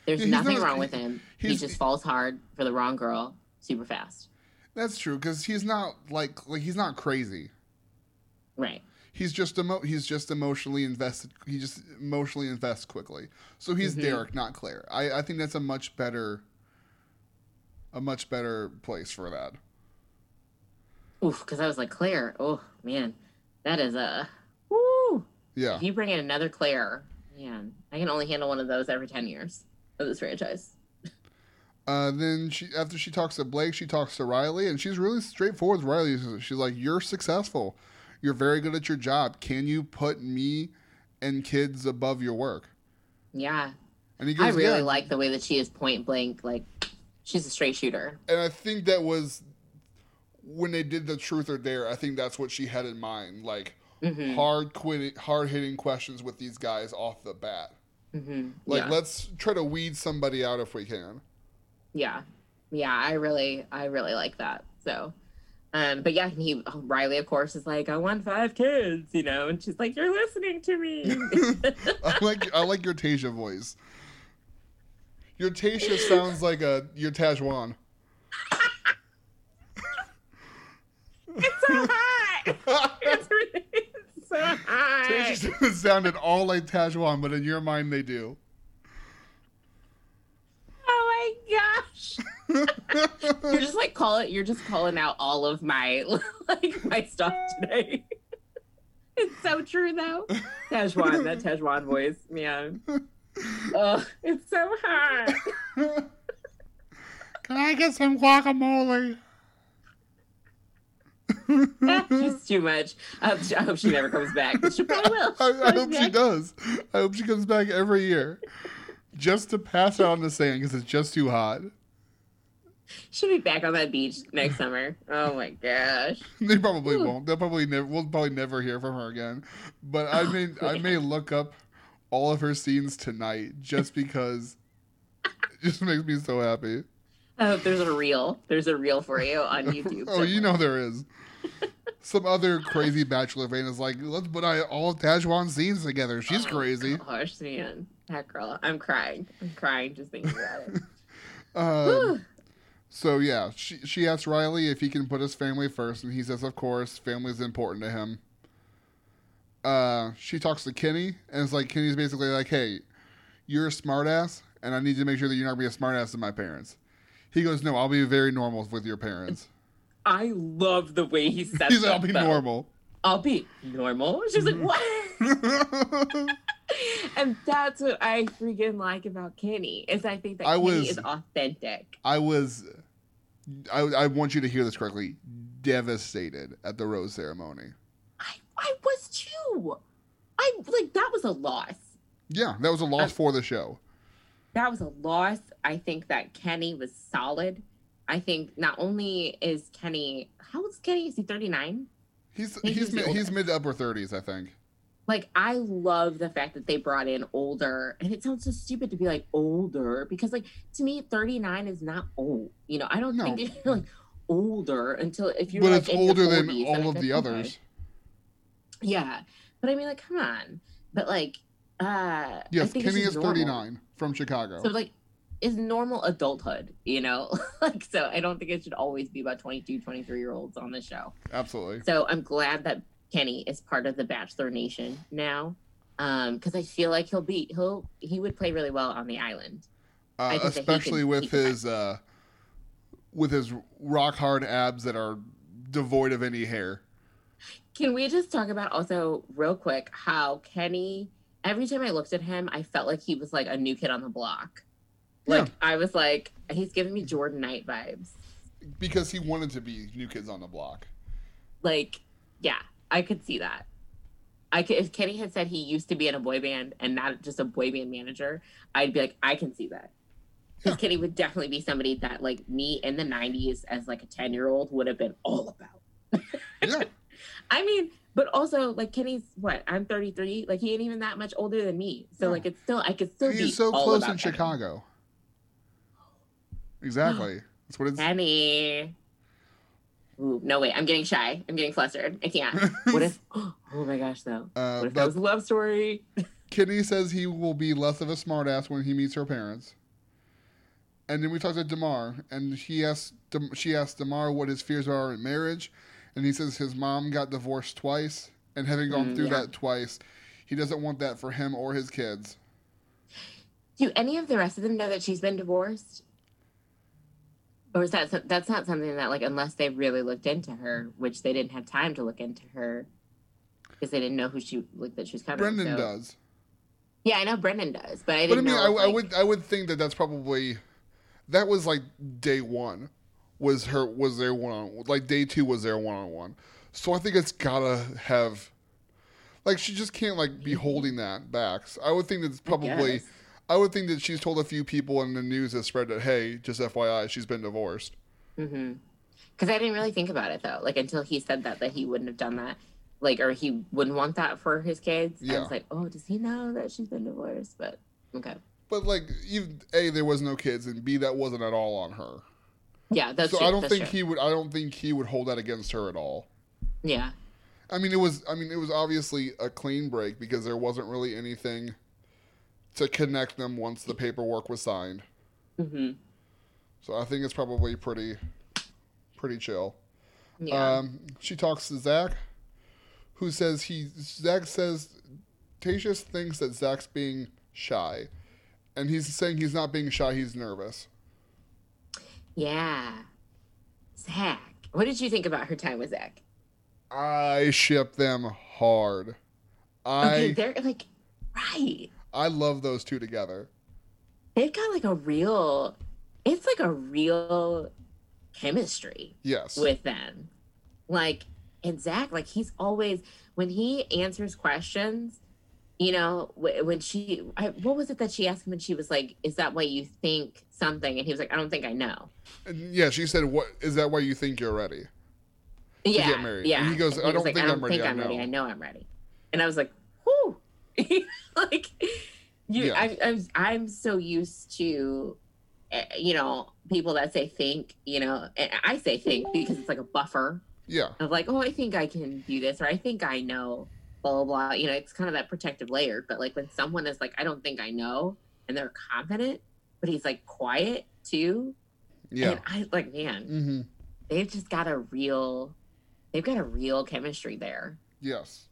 There's Yeah, nothing not- wrong with him. He just falls hard for the wrong girl super fast. That's true because he's not like like he's not crazy. Right. he's just emo- he's just emotionally invested. He just emotionally invests quickly. So he's Mhm. Derek, not Claire. I, I think that's a much better, a much better place for that. Oof, because I was like Claire. Oh man, that is a woo. Yeah, If you bring in another Claire, man, I can only handle one of those every ten years of this franchise. Uh, then she after she talks to Blake, she talks to Riley, and she's really straightforward with Riley. She's like, "You're successful. You're very good at your job. Can you put me and kids above your work?" Yeah, And he goes, I really "Yeah." like the way that she is point blank. Like she's a straight shooter. and I think that was when they did the truth or dare. I think that's what she had in mind, like hmm hard quitting, hard hitting questions with these guys off the bat. hmm Like, yeah. let's try to weed somebody out if we can. yeah yeah i really i really like that so um but yeah he riley of course is like i want five kids you know and she's like you're listening to me I like I like your Tayshia voice. Your Tayshia sounds like a your Tahzjuan. it's so hot. It's, really- it's so hot. Tayshia sounded all like Tahzjuan, but in your mind they do. oh my gosh. You're just like call it you're just calling out all of my like my stuff today. It's so true though. Tahzjuan, that Tahzjuan voice man oh it's so hot Can I get some guacamole? She's too much. I hope, she, I hope she never comes back. She probably will. I, I hope she does. I hope she comes back every year, just to pass out on the sand because it's just too hot. She'll be back on that beach next summer. Oh my gosh. They probably Ooh. won't. They'll probably never. We'll probably never hear from her again. But I Oh, may. I may look up all of her scenes tonight just because. it just makes me so happy. I hope there's a reel. There's a reel for you on YouTube. oh, you know there is. Some other crazy bachelor fan is like, let's put all of Tahzjuan's scenes together. She's Oh, crazy. Gosh, man. That girl. I'm crying. I'm crying just thinking about it. Um, so yeah, she she asks Riley if he can put his family first, and he says, of course, family is important to him. Uh, she talks to Kenny, and it's like Kenny's basically like, hey, you're a smartass, and I need to make sure that you're not gonna be a smartass to my parents. He goes, no, I'll be very normal with your parents. I love the way he says. He's that. I'll be though. normal. I'll be normal. She's like, what? and that's what I freaking like about Kenny is I think that I Kenny was- is authentic. I was, I, I want you to hear this correctly, devastated at the rose ceremony. I was too. I like that was a loss. Yeah, that was a loss Um, for the show. That was a loss. I think that Kenny was solid. I think not only is Kenny how old is Kenny? Is he 39? He's he's he's mid, he's mid to upper thirties, I think. Like I love the fact that they brought in older, and it sounds so stupid to be like older because like to me, 39 is not old. You know, I don't No. think you're like older until if you're But like it's older than 40s, all of the others. Yeah, but I mean, like, come on. But like, uh, Yes, Kenny is 39 from Chicago. So like, is normal adulthood, you know? like, so I don't think it should always be about 22, 23 year olds on the show. Absolutely. So I'm glad that Kenny is part of the Bachelor Nation now. Um, because I feel like he'll be he'll he would play really well on the island. Uh, especially could- with his uh, with his rock hard abs that are devoid of any hair. Can we just talk about also real quick how Kenny every time I looked at him, I felt like he was like a new kid on the block. Like Yeah. I was like, he's giving me Jordan Knight vibes. Because he wanted to be New Kids on the Block. Like, yeah, I could see that. I could if Kenny had said he used to be in a boy band and not just a boy band manager, I'd be like, I can see that. Because Yeah. Kenny would definitely be somebody that like me in the '90s as like a 10 year old would have been all about. Yeah. I mean, but also like Kenny's what? I'm 33. Like he ain't even that much older than me. So No. like it's still I could still be He's so close in Kenny. Chicago. Exactly. That's what it's. Kenny. Ooh, no wait, I'm getting shy. I'm getting flustered. I can't. What if? Oh my gosh, though. Uh, What if that was a love story? Kenny says he will be less of a smartass when he meets her parents. And then we talked to Demar, and he asked she asked Demar what his fears are in marriage, and he says his mom got divorced twice, and having gone Mm, through yeah. that twice, he doesn't want that for him or his kids. Do any of the rest of them know that she's been divorced? Or is that that's not something that like unless they really looked into her, which they didn't have time to look into her because they didn't know who she like that she was coming. Brendan so- does, Yeah, I know Brendan does, but I but I didn't mean, know. I, if, I would I would think that that's probably that was like day one was her was their one on like day two was their one on one. So I think it's gotta have like she just can't like be holding that back. So I would think that it's I probably guess. I would think that she's told a few people and the news has spread that hey, just FYI, she's been divorced. Mm-hmm. Because I didn't really think about it though. Like until he said that that he wouldn't have done that, like or he wouldn't want that for his kids. I was like, oh, does he know that she's been divorced? But okay, But like, even a there was no kids, and b that wasn't at all on her. Yeah, that's so true. I don't that's think true. he would. I don't think he would hold that against her at all. Yeah, I mean, it was. I mean, it was obviously a clean break because there wasn't really anything to connect them once the paperwork was signed. hmm So I think it's probably pretty, pretty chill. yeah. Um, she talks to Zach, who says he. Zach says, Tayshia thinks that Zach's being shy, and he's saying he's not being shy. He's nervous. Yeah. Zach, what did you think about her time with Zach? I ship them hard. I Okay, they're like right. I love those two together. They've got like a real. It's like a real chemistry. Yes. with them. Like, and Zach, like he's always when he answers questions, you know, when she, I, what was it that she asked him? And she was like, "Is that why you think something?" And he was like, "I don't think I know." And yeah, she said, "What is that? Why you think you're ready?" yeah, get married. yeah. And he goes, And "I don't like, think I I'm don't ready, think I I'm ready. know." I know I'm ready." And I was like, "Whoo!" like, you, Yeah. I, I'm, I'm so used to, eh, you know, people that say think, you know, and I say think because it's like a buffer Yeah. of like, oh, I think I can do this, or I think I know, blah blah blah. You know, it's kind of that protective layer. But like when someone is like, I don't think I know, and they're confident, but he's like quiet too. Yeah. And I like, man, Mm-hmm. they've just got a real, they've got a real chemistry there. Yes.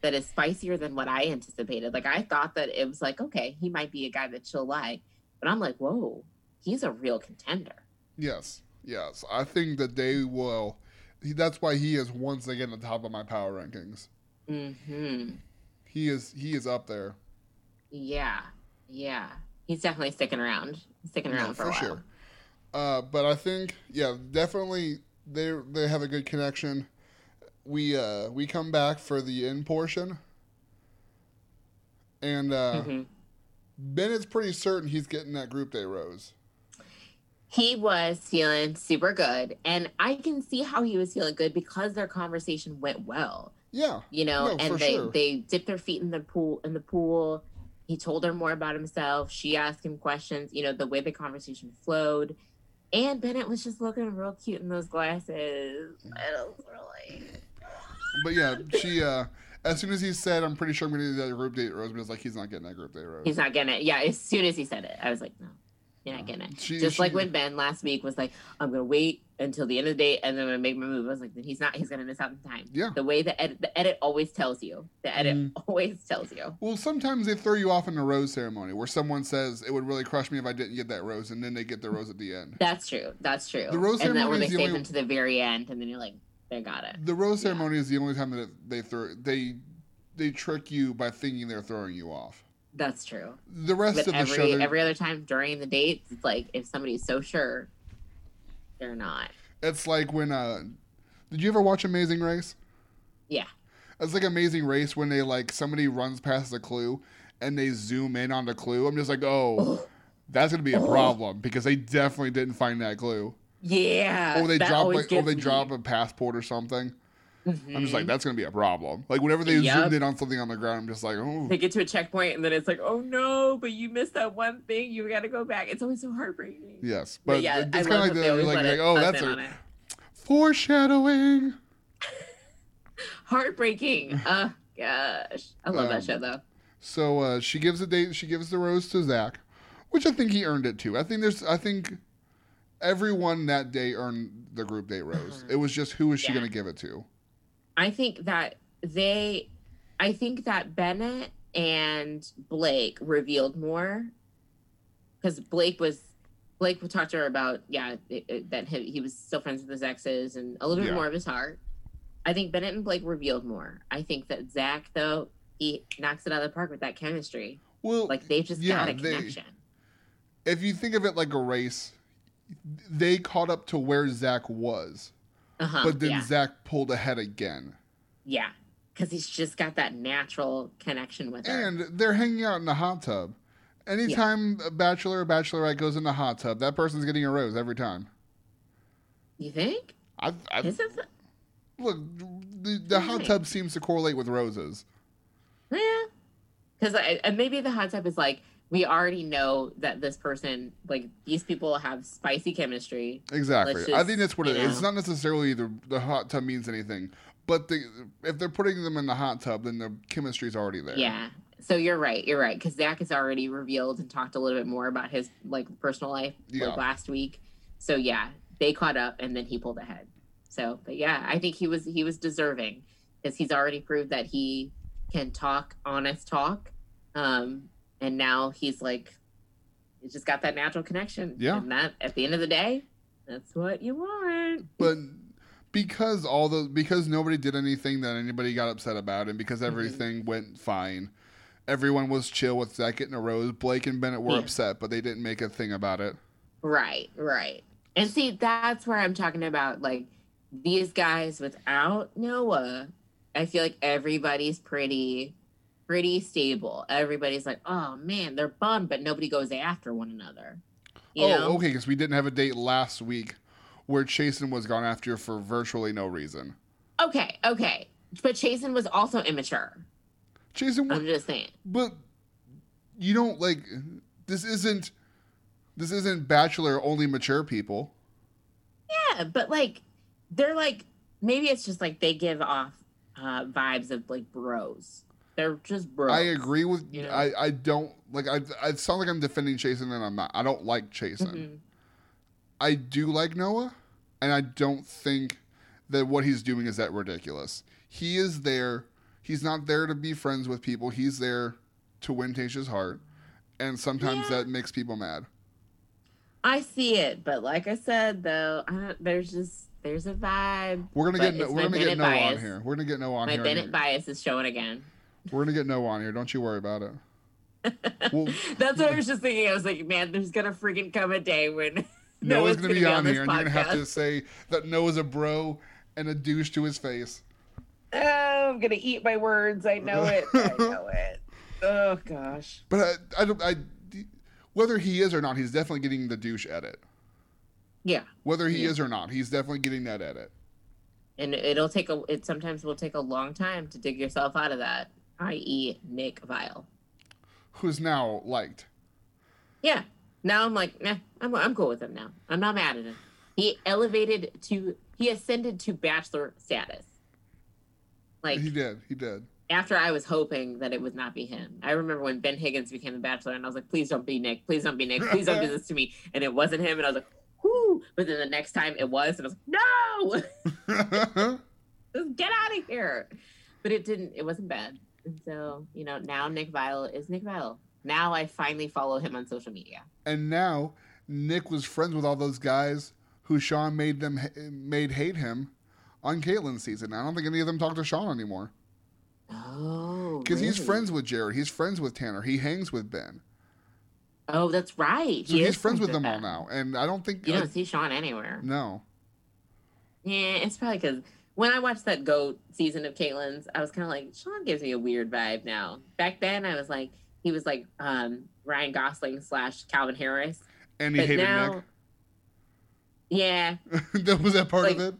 that is spicier than what I anticipated. Like I thought that it was like, okay, he might be a guy that she'll like, but I'm like, whoa, he's a real contender. Yes, yes. I think that they will. That's why he is once again at the top of my power rankings. Hmm. He is. He is up there. Yeah. Yeah. He's definitely sticking around. Sticking around Yeah, for, a while. Uh, but I think, yeah, definitely they they have a good connection. We uh, we come back for the end portion, and uh, Mhm. Bennett's pretty certain he's getting that group day rose. He was feeling super good, and I can see how he was feeling good because their conversation went well. Yeah, you know, No, for and they sure. they dipped their feet in the pool in the pool. He told her more about himself. She asked him questions. You know, the way the conversation flowed, and Bennett was just looking real cute in those glasses. Mm. Was really but yeah, she. Uh, as soon as he said, "I'm pretty sure I'm going to do that group date rose," but it's like he's not getting that group date rose. he's not getting it. Yeah, as soon as he said it, I was like, no, you're not getting it. She- just like when Ben last week was like, I'm gonna wait until the end of the day and then I'm gonna make my move. I was like, then he's not. He's gonna miss out on time. Yeah. The way the edit, the edit always tells you. The edit Mhm. always tells you. Well, sometimes they throw you off in a rose ceremony where someone says it would really crush me if I didn't get that rose, and then they get the rose at the end. That's true. That's true. The rose and then ceremony where they the save only- them to the very end, and then you're like, they got it. The rose Yeah. ceremony is the only time that they throw they they trick you by thinking they're throwing you off. That's true. The rest But of the every show, every other time during the dates, it's like if somebody's so sure, they're not. it's like when uh, did you ever watch Amazing Race? Yeah. It's like Amazing Race when they like somebody runs past the clue and they zoom in on the clue. I'm just like, oh, Oh, that's gonna be a Oh. problem because they definitely didn't find that clue. yeah. or they drop like, or they me. drop a passport or something. I'm just like, Mhm. that's gonna be a problem. Like whenever they Yep. zoomed in on something on the ground, I'm just like, oh, They get to a checkpoint and then it's like, oh no, but you missed that one thing. You got to go back. It's always so heartbreaking. yes. But, But, yeah, it's kind of like the, like, like oh, that's a it. foreshadowing. Heartbreaking. Oh gosh, I love Um, that show though. So uh, she gives a date. She gives the rose to Zach, which I think he earned it too. I think there's. I think everyone that day earned the group date rose. Uh-huh. It was just who is she Yeah. to give it to? I think that they, I think that Bennett and Blake revealed more because Blake was Blake would talk to her about yeah it, it- that he, he was still friends with his exes and a little bit more of his heart. I think Bennett and Blake revealed more. I think that Zach though he knocks it out of the park with that chemistry. Well, Like they just Yeah, got a they- connection. if you think of it like a race, they caught up to where Zach was, Uh-huh. but then yeah, Zach pulled ahead again. yeah, because he's just got that natural connection with her. And they're hanging out in the hot tub. Anytime a bachelor or bachelorette goes in the hot tub, that person's getting a rose every time. you think? I, I Is it? look. The, the hot Right. tub seems to correlate with roses. Yeah, because and maybe the hot tub is like we already know that this person, like these people, have spicy chemistry. Exactly. Let's I think that's what it is. It's not necessarily the the hot tub means anything, but the, if they're putting them in the hot tub, then the chemistry's already there. Yeah. So you're right. You're right. Because Zach has already revealed and talked a little bit more about his like personal life Yeah. like last week. So yeah, they caught up and then he pulled ahead. So, but yeah, I think he was he was deserving because he's already proved that he can talk honest talk, um, and now he's like, he's just got that natural connection. Yeah. And that at the end of the day, that's what you want. But because all the because nobody did anything that anybody got upset about, and because Mm-hmm. everything went fine, everyone was chill with Zach getting a rose. Blake and Bennett were Yeah. upset, but they didn't make a thing about it. Right, right. And see, that's where I'm talking about like these guys without Noah. I feel like everybody's pretty pretty stable. Everybody's like, "Oh man, they're bummed, but nobody goes after one another." You oh, know? okay, because we didn't have a date last week where Chasen was gone after for virtually no reason. okay, okay. But Chasen was also immature. Chasen, wa- I'm just saying. but you don't like this. Isn't this isn't bachelor only mature people? Yeah, but like they're like maybe it's just like they give off uh vibes of like bros. They're just. I agree with. You know? I I don't like. I I sound like I'm defending Chasen and I'm not. I don't like Chasen. Mhm. I do like Noah, and I don't think that what he's doing is that ridiculous. He is there He's not there to be friends with people. He's there to win Tayshia's heart, and sometimes Yeah. that makes people mad. I see it, but like I said, though, I don't, there's just there's a vibe. We're gonna get no, we're my gonna get Bennett no on here. We're gonna get no on My here. Bennett bias is showing again. We're gonna get no on here. Don't you worry about it. Well, That's what I was just thinking. I was like, man, there's gonna freaking come a day when Noah's Noah's gonna be on this here, and you're gonna have to say that Noah's a bro and a douche to his face. Oh, I'm gonna eat my words. I know it. I know it. Oh gosh. But I, I. I whether he is or not, he's definitely getting the douche edit. Yeah, Whether he Yeah. is or not, he's definitely getting that edit. and it'll take a. It sometimes will take a long time to dig yourself out of that. I.e., Nick Viall. Who's now liked. Yeah. Now I'm like, nah, I'm I'm cool with him now. I'm not mad at him. He elevated to he ascended to bachelor status. Like he did. He did. after I was hoping that it would not be him. I remember when Ben Higgins became the bachelor and I was like, please don't be Nick. Please don't be Nick. Please don't do this to me. And it wasn't him. And I was like, whoo. But then the next time it was, and I was like, no, just get out of here. But it didn't, it wasn't bad. And so, you know, now Nick Viall is Nick Viall. Now I finally follow him on social media. and now Nick was friends with all those guys who Shawn made them made hate him on Kaitlyn's season. I don't think any of them talk to Shawn anymore Oh, because he's friends with Jared. He's friends with Tanner. He hangs with Ben. Oh, that's right. So He he's friends with them all now. And I don't think You I- don't see Shawn anywhere. no. Yeah, it's probably because when I watched that GOAT season of Kaitlyn's, I was kind of like, Shawn gives me a weird vibe now. Back then, I was like, he was like um, Ryan Gosling slash Calvin Harris. And he But hated now, yeah, that was that part of it.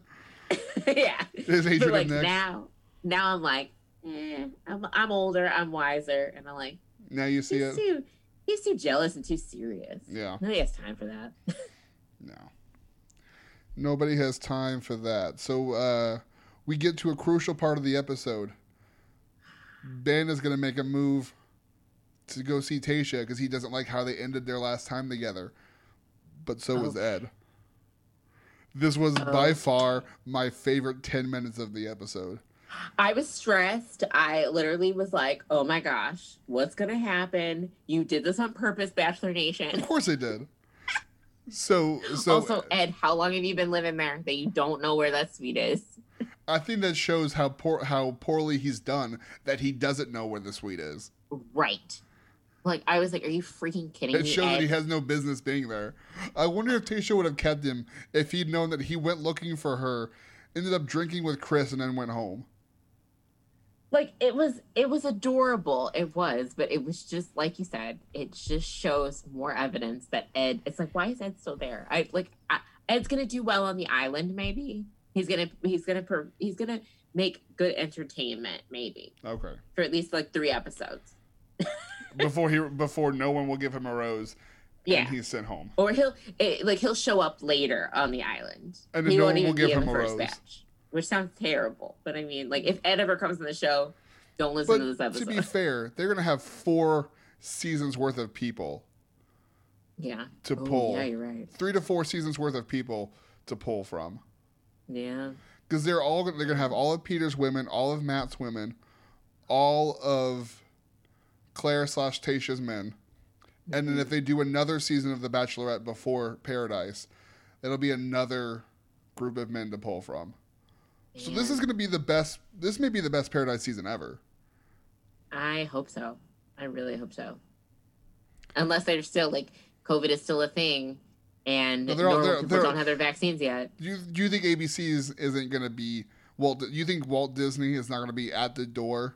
yeah. His But hatred like of Nick. now, now I'm like, eh, I'm, I'm older, I'm wiser, and I'm like, now you see he's it. too, he's too jealous and too serious. Yeah. Nobody has time for that. No. Nobody has time for that. So uh, we get to a crucial part of the episode. Ben is going to make a move to go see Tayshia because he doesn't like how they ended their last time together. But so was Oh. Ed. This was by Oh. far my favorite 10 minutes of the episode. I was stressed. I literally was like, oh my gosh, what's going to happen? You did this on purpose, Bachelor Nation. Of course they did. So, so also, Ed, how long have you been living there that you don't know where that suite is? I think that shows how poor how poorly he's done that he doesn't know where the suite is. Right. Like, I was like, are you freaking kidding It me? It shows that he has no business being there. I wonder if Tayshia would have kept him if he'd known that he went looking for her, ended up drinking with Chris, and then went home. Like it was it was adorable. It was but it was just like you said it just shows more evidence that ed it's like why is ed still there? I like I, ed's gonna do well on the island maybe. He's gonna he's gonna he's gonna make good entertainment maybe. Okay. for at least like three episodes. Before he before no one will give him a rose, yeah. and he's sent home. or he'll it, like he'll show up later on the island. And then he no one will give him a rose. batch which sounds terrible but i mean like if ed ever comes on the show don't listen to this episode. to be fair, they're gonna have four seasons worth of people yeah to Oh, pull. yeah you're right Three to four seasons worth of people to pull from. yeah because they're all they're gonna have all of Peter's women, all of Matt's women, all of Claire slash Tayshia's men, and then mm-hmm. if they do another season of The Bachelorette before Paradise, it'll be another group of men to pull from. So this is gonna be the best. This may be the best Paradise season ever. I hope so. I really hope so. Unless they're still like COVID is still a thing, and No, they're all- they're- people they're- don't have their vaccines yet. Do you, do you think ABC's isn't gonna be Walt? You think Walt Disney is not gonna be at the door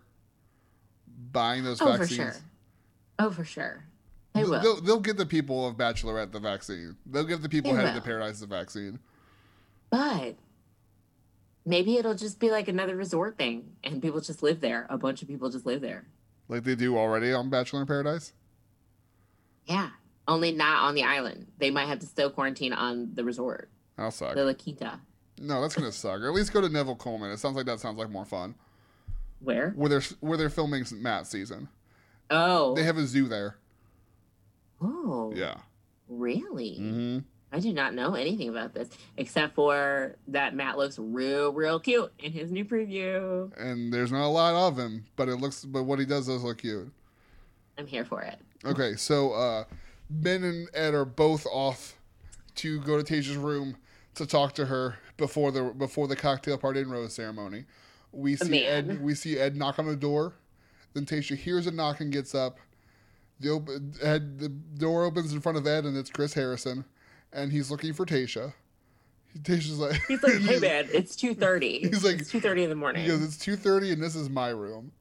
buying those vaccines? Oh, for sure. Oh, for sure. They will. They'll, they'll give the people of Bachelorette the vaccine. They'll give the people They headed to. Paradise the vaccine. But maybe it'll just be like another resort thing, and people just live there. A bunch of people just live there. Like they do already on Bachelor in Paradise. Yeah. Only not on the island. They might have to still quarantine on the resort, That'll suck. the La Quinta. No, that's gonna suck. Or at least go to Nemacolin. It sounds like that sounds like more fun. Where? Where they're where they're filming Matt's season. Oh. They have a zoo there. oh. Yeah. Really? Mm-hmm. I do not know anything about this except for that Matt looks real, real cute in his new preview. And there's not a lot of him, but it looks but what he does does look cute. I'm here for it. Okay, so uh, Ben and Ed are both off to go to Tayshia's room to talk to her before the before the cocktail party and rose ceremony. We see. Ed. We see Ed knock on the door. Then Tasha hears a knock and gets up. The open, Ed, the door opens in front of Ed, and it's Chris Harrison, and he's looking for Tayshia. Tayshia's like, He's like, "Hey man, it's two thirty. He's like- it's two thirty in the morning." He goes, "It's two thirty, and this is my room."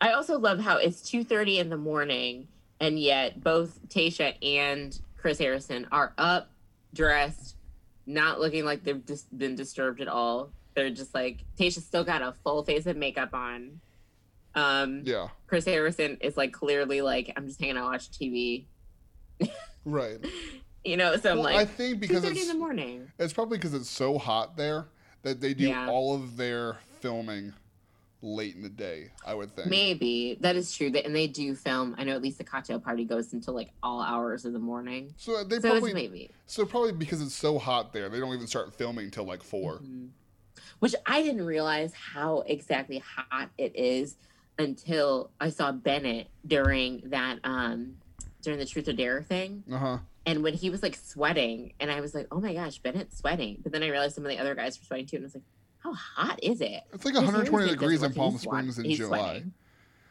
I also love how it's two thirty in the morning, and yet both Tayshia and Chris Harrison are up, dressed, not looking like they've just been disturbed at all. They're just like Tayshia's still got a full face of makeup on. Um, Yeah, Chris Harrison is like clearly like I'm just hanging out watching TV, right. You know. So I'm well, I like think because thirty in it's the morning. It's probably because it's so hot there that they do Yeah. all of their filming late in the day. I would think. Maybe that is true. That and they do film. I know at least the cocktail party goes until like all hours of the morning. So they so probably maybe. so probably because it's so hot there, they don't even start filming till like 4 Mhm. Which I didn't realize how exactly hot it is until I saw Bennett during that um during the truth or dare thing. Uh huh. And when he was like sweating, and I was like, "Oh my gosh, Bennett's sweating!" But then I realized some of the other guys were sweating too, and I was like, "How hot is it?" It's like 120 degrees in Palm Springs in July. sweating.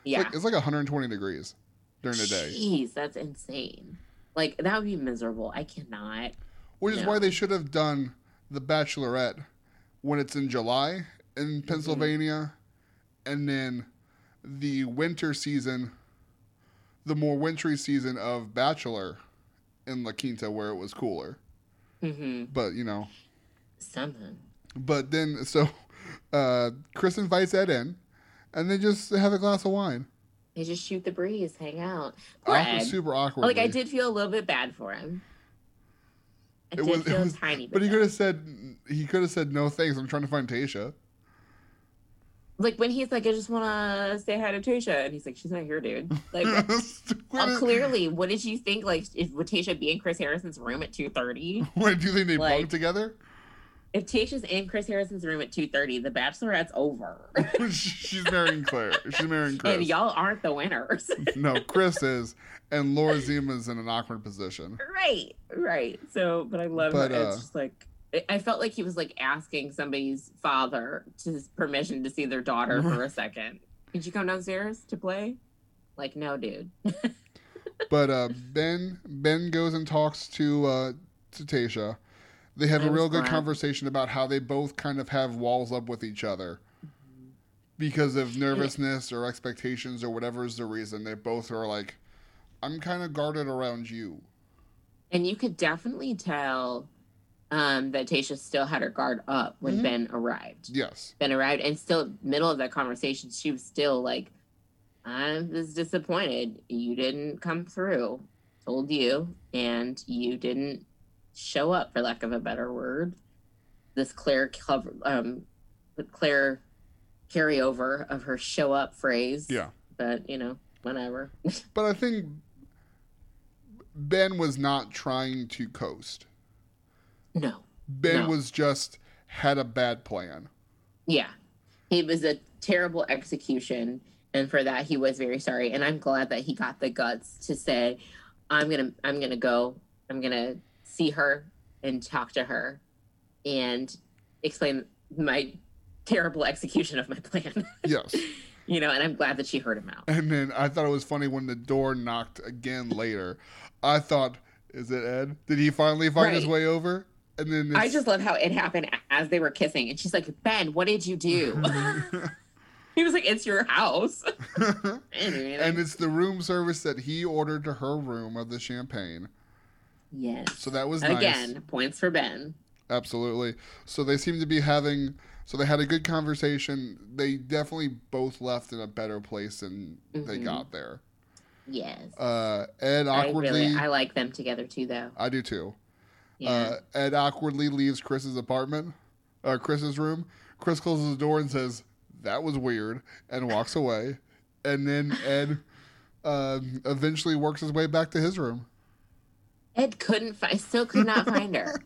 It's Yeah, like, it's like 120 degrees during the day, Jeez, that's insane. Like that would be miserable. I cannot. which is No. why they should have done the Bachelorette when it's in July Mm-hmm. in Pennsylvania, and then the winter season, the more wintry season of Bachelor in La Quinta where it was cooler. hmm But you know, Something. but then so uh, Chris invites Ed in, and they just have a glass of wine. They just shoot the breeze, hang out. Poor Awkward, super awkward. Like I did feel a little bit bad for him. I It did was- it was- a tiny bit. But he could have said he could have said no thanks. I'm trying to find Tayshia. Like when he's like, I just want to say hi to Tayshia, and he's like, she's not here, dude. Like, uh, clearly, what did you think? Like, if would Tayshia be in Chris Harrison's room at two thirty? Wait, do you think they Like- bunk together? If Tayshia's in Chris Harrison's room at two thirty, The Bachelorette's over, She's marrying Clare. She's marrying Chris. and y'all aren't the winners. no, Chris is, and Lauren Zima's in an awkward position. right, right. So, but I love But, how uh, it's just like. I- felt like he was like asking somebody's father to his permission to see their daughter for a second. Could you come downstairs to play? Like, no, dude. But uh, Ben Ben goes and talks to uh, to Tayshia. They have I a real good glad. conversation about how they both kind of have walls up with each other because of nervousness or expectations or whatever is the reason. They both are like, "I'm kind of guarded around you." And you could definitely tell um, that Tayshia still had her guard up when Mhm. Ben arrived. Yes. Ben arrived, and still middle of that conversation, she was still like, "I was disappointed. You didn't come through. Told you, and you didn't show up, for lack of a better word." This Clare cover, um, Clare carryover of her "show up" phrase. Yeah. but you know, whatever. But I think Ben was not trying to coast. No. Ben No. was just had a bad plan. Yeah. It was a terrible execution. And for that he was very sorry. And I'm glad that he got the guts to say, I'm gonna I'm gonna go. I'm gonna see her and talk to her and explain my terrible execution of my plan. Yes. you know, and I'm glad that she heard him out. And then I thought it was funny when the door knocked again later. I thought, is it Ed? Did he finally find his way over? And then I just love how it happened as they were kissing. And she's like, Ben, what did you do? he was like, It's your house. anyway, and it's the room service that he ordered to her room of the champagne. yes. So that was nice. Again, points for Ben. Absolutely. So they seem to be having. So they had a good conversation. They definitely both left in a better place than they Mhm. got there. Yes. Uh, Ed I awkwardly. really I like them together too though. I do too. Yeah. Uh, Ed awkwardly leaves Chris's apartment, uh, Chris's room. Chris closes the door and says, "That was weird," and walks away. And then Ed um, eventually works his way back to his room. Ed couldn't find, still could not find her.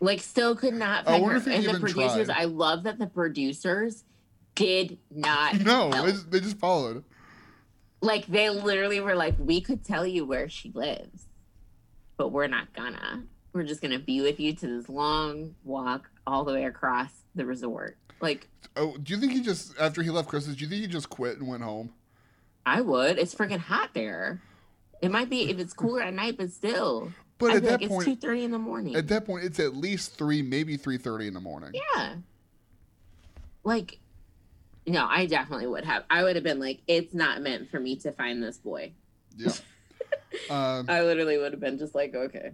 Like, still could not I find wonder her. if he And the producers, tried. I love that the producers did not No, help. they just, they just followed. Like, they literally were like, we could tell you where she lives, but we're not gonna. We're just gonna be with you to this long walk all the way across the resort. Like, Oh, do you think he just after he left Christmas? Do you think he just quit and went home? I would. It's freaking hot there. It might be if it's cooler at night, but still. But I'd at that like, point, it's two thirty in the morning. at that point, it's at least three, maybe three thirty in the morning. yeah. Like, no, I definitely would have. I would have been like, it's not meant for me to find this boy. Yeah. um, I literally would have been just like, okay.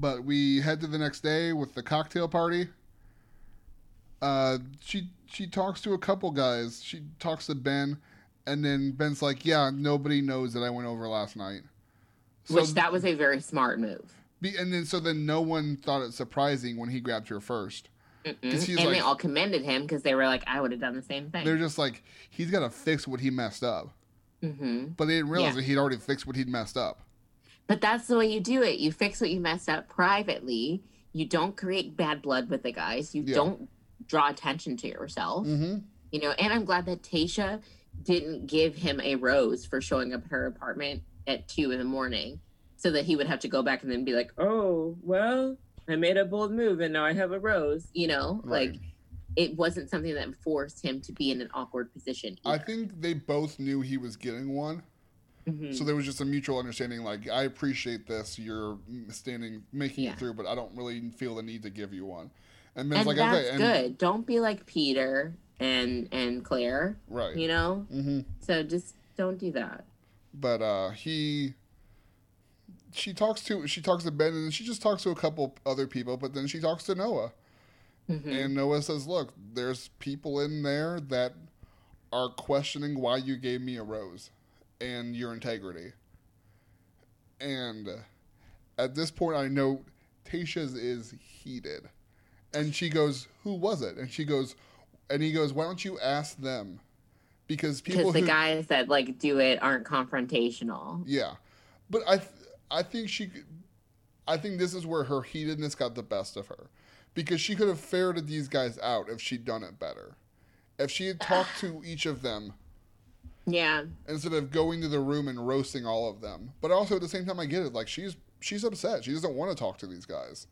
But we head to the next day with the cocktail party. Uh, she she talks to a couple guys. She talks to Ben, and then Ben's like, "Yeah, nobody knows that I went over last night." So Which that was a very smart move. be, and then so then no one thought it surprising when he grabbed her first. And he's they all commended him because they were like, I would have done the same thing. They're just like, he's got to fix what he messed up, hmm but they didn't realize Yeah. that he'd already fixed what he'd messed up. But that's the way you do it. You fix what you messed up privately. You don't create bad blood with the guys. You Yeah. don't draw attention to yourself. Mm-hmm. You know, and I'm glad that Tayshia didn't give him a rose for showing up at her apartment at two in the morning so that he would have to go back and then be like, oh, well, I made a bold move and now I have a rose. You know, Right. like it wasn't something that forced him to be in an awkward position. I think they both knew he was getting one. Mhm. So there was just a mutual understanding. Like, I appreciate this. You're standing, making Yeah. it through, but I don't really feel the need to give you one. And Ben's and like, that's okay, and good. Don't be like Peter and and Clare, right. you know? hmm So just don't do that. But uh, he, she talks to she talks to Ben, and she just talks to a couple other people. But then she talks to Noah, Mhm. and Noah says, "Look, there's people in there that are questioning why you gave me a rose and your integrity." And at this point, I know Tayshia's is heated, and she goes, "Who was it?" And she goes, and he goes, "Why don't you ask them?" Because people Because the who guys that like do it aren't confrontational. Yeah, but I th- I think she, could- I think this is where her heatedness got the best of her, because she could have ferreted these guys out if she'd done it better, if she had talked to each of them Yeah. instead of going to the room and roasting all of them. But also at the same time, I get it. Like she's she's upset. She doesn't want to talk to these guys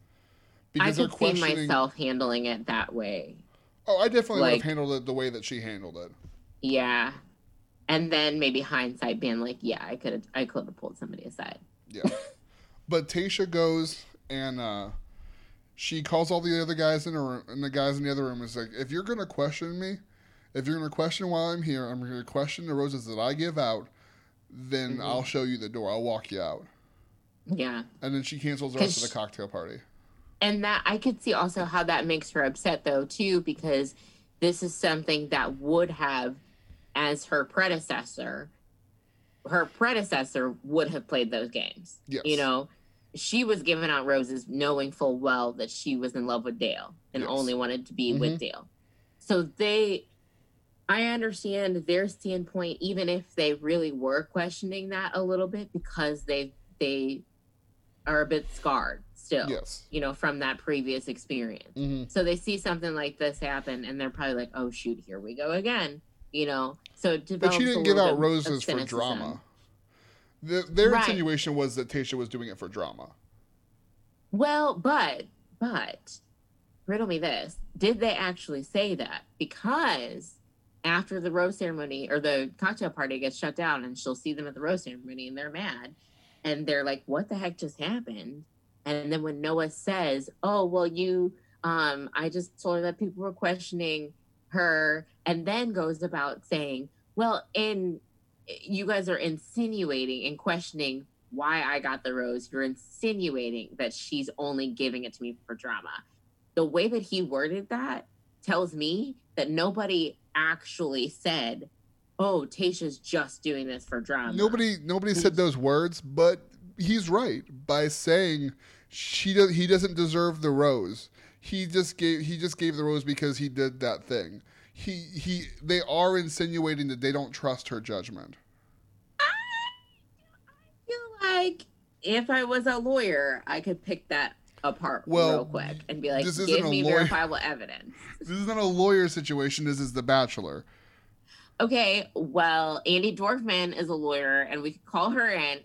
Because I could see myself handling it that way. Oh, I definitely would have handled it the way that she handled it. Yeah. And then maybe hindsight being like, yeah, I could have I could have pulled somebody aside. Yeah. but Tayshia goes and uh, she calls all the other guys in the room, and the guys in the other room is like, if you're gonna question me, if you're gonna question why I'm here, I'm gonna question the roses that I give out, then Mhm. I'll show you the door. I'll walk you out. Yeah. And then she cancels the rest of the cocktail party. And that I could see also how that makes her upset though too, because this is something that would have, as her predecessor, her predecessor would have played those games. Yes. You know, she was giving out roses knowing full well that she was in love with Dale and Yes. only wanted to be Mhm. with Dale. So they I understand their standpoint, even if they really were questioning that a little bit, because they they are a bit scarred still Yes. you know, from that previous experience. hmm So they see something like this happen and they're probably like, oh, shoot, here we go again, you know? So But she didn't give out roses for drama. The, their Right. insinuation was that Tayshia was doing it for drama. Well, but, but, riddle me this. Did they actually say that? Because after the rose ceremony or the cocktail party gets shut down and she'll see them at the rose ceremony and they're mad and they're like, what the heck just happened? And then when Noah says, oh, well, you, um, I just told her that people were questioning her and then goes about saying, well, in you guys are insinuating and questioning why I got the rose. You're insinuating that she's only giving it to me for drama. The way that he worded that tells me that nobody actually said, "Oh, Tayshia's just doing this for drama." Nobody nobody said those words, but he's right by saying she does he doesn't deserve the rose. He just gave he just gave the rose because he did that thing. He he they are insinuating that they don't trust her judgment. I feel like if I was a lawyer, I could pick that apart Well, real quick and be like, give me lawyer- verifiable evidence. This is not a lawyer situation. This is The Bachelor. Okay, well, Andi Dorfman is a lawyer, and we could call her in.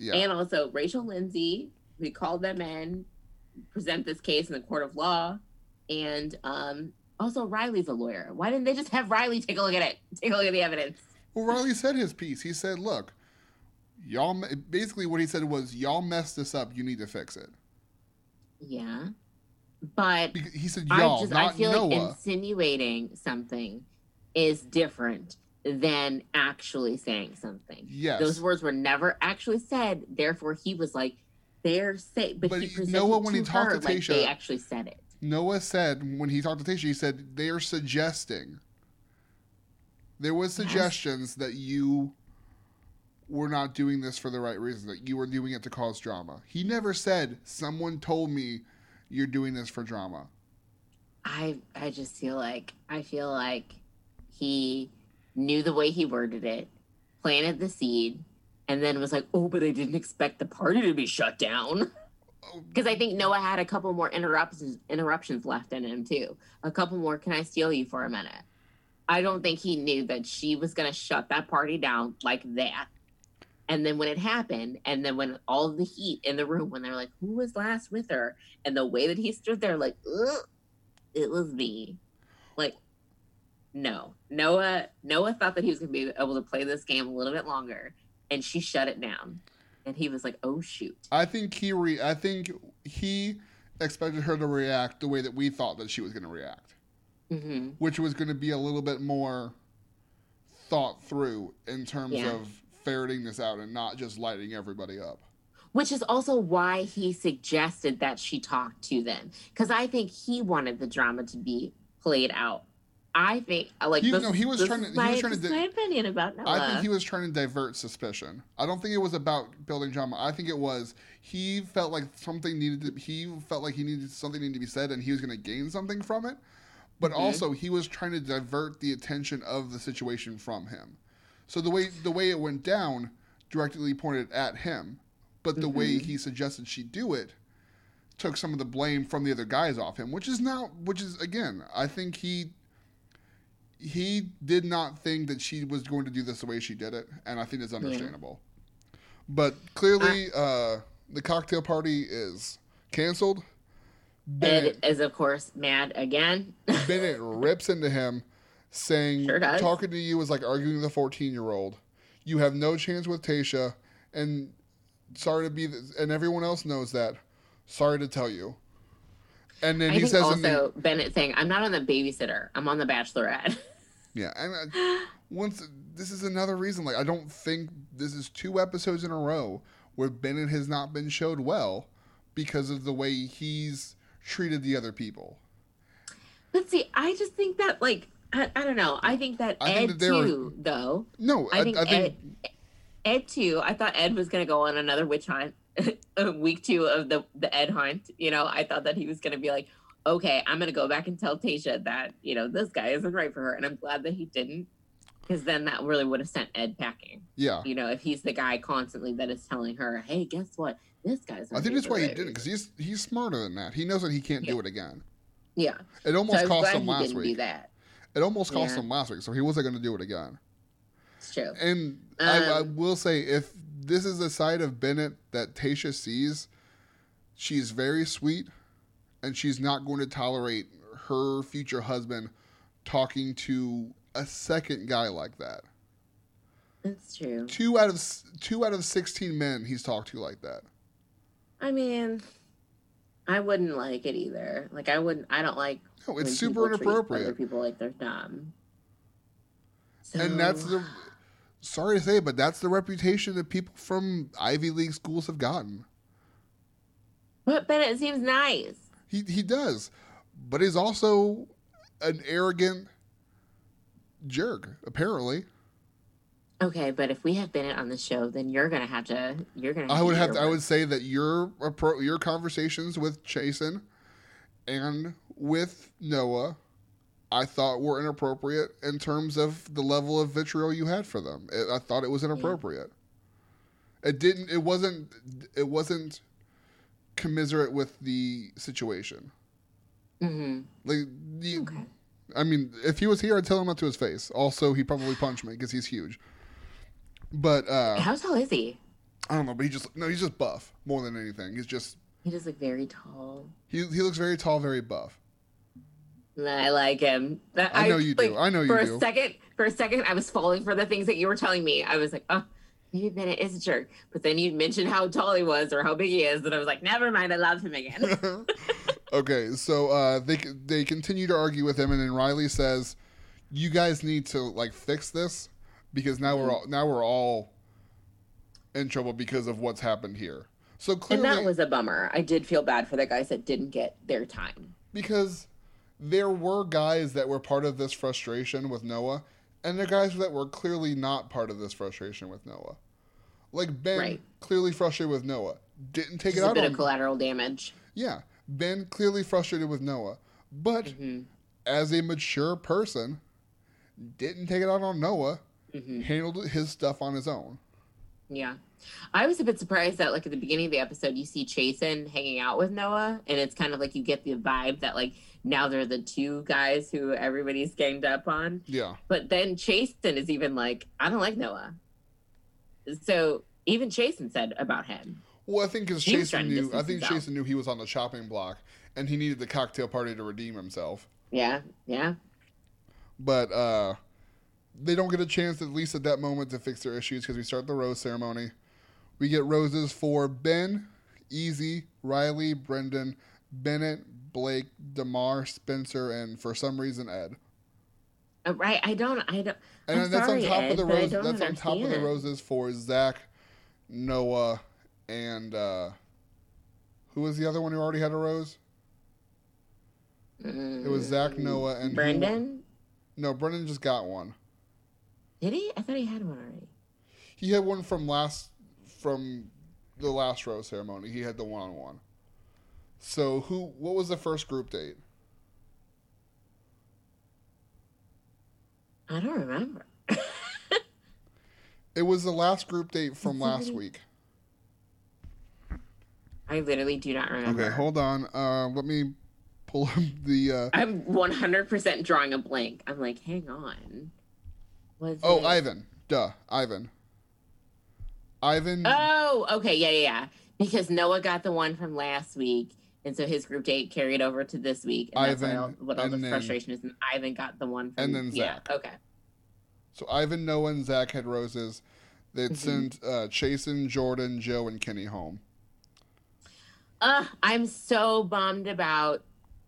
Yeah. And also Rachel Lindsay, we called them in, present this case in the court of law, and um, also Riley's a lawyer. Why didn't they just have Riley take a look at it? Take a look at the evidence. Well, Riley said his piece. He said, "Look, y'all." Basically, what he said was, "Y'all messed this up. You need to fix it." Yeah, but Bec- He said, I "Y'all, just I not feel like Noah." insinuating something is different than actually saying something. yes, Those words were never actually said. Therefore, he was like, "They're say," but, But he presented Noah, when to he talked her to like they actually said it. Noah said when he talked to Tayshia, he said they are suggesting. There was Yes. suggestions that you were not doing this for the right reason, that you were doing it to cause drama. He never said someone told me you're doing this for drama. I I just feel like I feel like he knew the way he worded it, planted the seed, and then was like, "Oh, but I didn't expect the party to be shut down." Oh. Because I think Noah had a couple more interruptions interruptions left in him too. A couple more. Can I steal you for a minute? I don't think he knew that she was going to shut that party down like that. And then when it happened, and then when all the heat in the room, when they're like, "Who was last with her?" and the way that he stood there, like, it was me. Like, no, Noah. Noah thought that he was going to be able to play this game a little bit longer, and she shut it down. And he was like, "Oh shoot." I think he re- I think he expected her to react the way that we thought that she was going to react, hmm which was going to be a little bit more thought through in terms Yeah. of ferreting this out and not just lighting everybody up. Which is also why he suggested that she talk to them, because I think he wanted the drama to be played out. I think, uh, like, He- this, no, he was trying to- he my, was trying to di- my opinion about Noah. I think he was trying to divert suspicion. I don't think it was about building drama. I think it was he felt like something needed to. He felt like he needed something needed to be said, and he was going to gain something from it. But Mhm. also, he was trying to divert the attention of the situation from him. So the way the way it went down directly pointed at him, but the way Mhm. he suggested she do it took some of the blame from the other guys off him, which is not. Which is again, I think he he did not think that she was going to do this the way she did it, and I think it's understandable. But clearly, uh, the cocktail party is canceled. Bennett, Ed is, of course, mad again. Bennett rips into him, saying, Sure "Talking to you is like arguing with a fourteen-year-old. You have no chance with Tayshia, and sorry to be, th- and everyone else knows that. Sorry to tell you." And then I he says, in the- also Bennett saying, "I'm not on the babysitter. I'm on the Bachelorette." Yeah, and uh, once this is another reason. Like, I don't think this is two episodes in a row where Bennett has not been showed well because of the way he's treated the other people. but see, I just think that, like, I, I don't know. I think that I think Ed that they were- too, though. No, I think, I, think Ed, Ed too. I thought Ed was gonna go on another witch hunt, week two of the the Ed hunt. You know, I thought that he was gonna be like, okay, I'm gonna go back and tell Tayshia that you know this guy isn't right for her, and I'm glad that he didn't, because then that really would have sent Ed packing. yeah. You know, if he's the guy constantly that is telling her, hey, guess what, this guy's. I think that's why he didn't because he's he's smarter than that. He knows that he can't do it again. Yeah, It yeah. So almost cost him last week. that. It almost cost Yeah. him last week, so he wasn't going to do it again. It's true. And I, I Um, will say, if this is the side of Bennett that Tayshia sees, she's very sweet, and she's not going to tolerate her future husband talking to a second guy like that. It's true. Two out of two out of sixteen men he's talked to like that. I mean, I wouldn't like it either. Like, I wouldn't. I don't like No, it's super inappropriate. Other people like they're dumb. So, and that's the. Sorry to say, but that's the reputation that people from Ivy League schools have gotten. But Bennett seems nice. He he does, but he's also an arrogant jerk. Apparently, Okay, but if we have Bennett on the show, then you're gonna have to. You're gonna. I would have. To, I would say that your appro- your conversations with Chasen and with Noah, I thought were inappropriate in terms of the level of vitriol you had for them. It, I thought it was inappropriate. It didn't. It wasn't. It wasn't commiserate with the situation. hmm Like the. Okay. I mean, if he was here, I'd tell him up to his face. Also, he'd probably punched me because he's huge. But uh How tall is he? I don't know. But he just no. He's just buff more than anything. He's just He does look very tall. he. He looks very tall, very buff. I like him. That, I know you do. I know you for do. For a second, for a second, I was falling for the things that you were telling me. I was like, oh, maybe Bennett is a jerk. But then you mentioned how tall he was or how big he is, and I was like, never mind. I love him again. okay, so uh, they they continue to argue with him, and then Riley says, "You guys need to like fix this because now we're all now we're all in trouble because of what's happened here." So and that was a bummer. I did feel bad for the guys that didn't get their time. because there were guys that were part of this frustration with Noah, and there are guys that were clearly not part of this frustration with Noah. Like Ben, Right. clearly frustrated with Noah, didn't take Just it a out bit on of collateral damage. Yeah, Ben clearly frustrated with Noah, but hmm as a mature person, didn't take it out on Noah, hmm handled his stuff on his own. Yeah. I was a bit surprised that like at the beginning of the episode you see Chasen hanging out with Noah and it's kind of like you get the vibe that like now they're the two guys who everybody's ganged up on. Yeah, But then Chasen is even like, I don't like Noah. So even Chasen said about him. well, I think because Chasen knew, I think himself. Chasen knew he was on the chopping block, and he needed the cocktail party to redeem himself. Yeah, yeah. But uh, they don't get a chance, at least at that moment, to fix their issues because we start the rose ceremony. We get roses for Ben, Eazy, Riley, Brendan, Bennett, Blake, Damar, Spencer, and for some reason Ed. Uh, right. I don't I don't And I'm that's sorry, on top Ed, of the but I rose. That's on top of the roses for Zach, Noah, and uh, who was the other one who already had a rose? It was Zach, Noah, and who- Brendan. no, Brendan just got one. Did he? I thought he had one already. He had one from last from the last rose ceremony. He had the one on one. So who? What was the first group date? I don't remember. It was the last group date from last week. I literally do not remember. Okay, hold on. Uh, let me pull up the. Uh, I'm 100% drawing a blank. I'm like, hang on. Was oh, it- Ivan. Duh, Ivan. Ivan. Oh, okay, yeah, yeah, yeah. Because Noah got the one from last week, and so his group date carried over to this week, and that's why all, what all the then- frustration is. And Ivan got the one from and then yeah. Zach. Okay. So Ivan, Noah, and Zach had roses. They'd Mhm. sent uh, Chasen, Jordan, Joe, and Kenny home. Uh, I'm so bummed about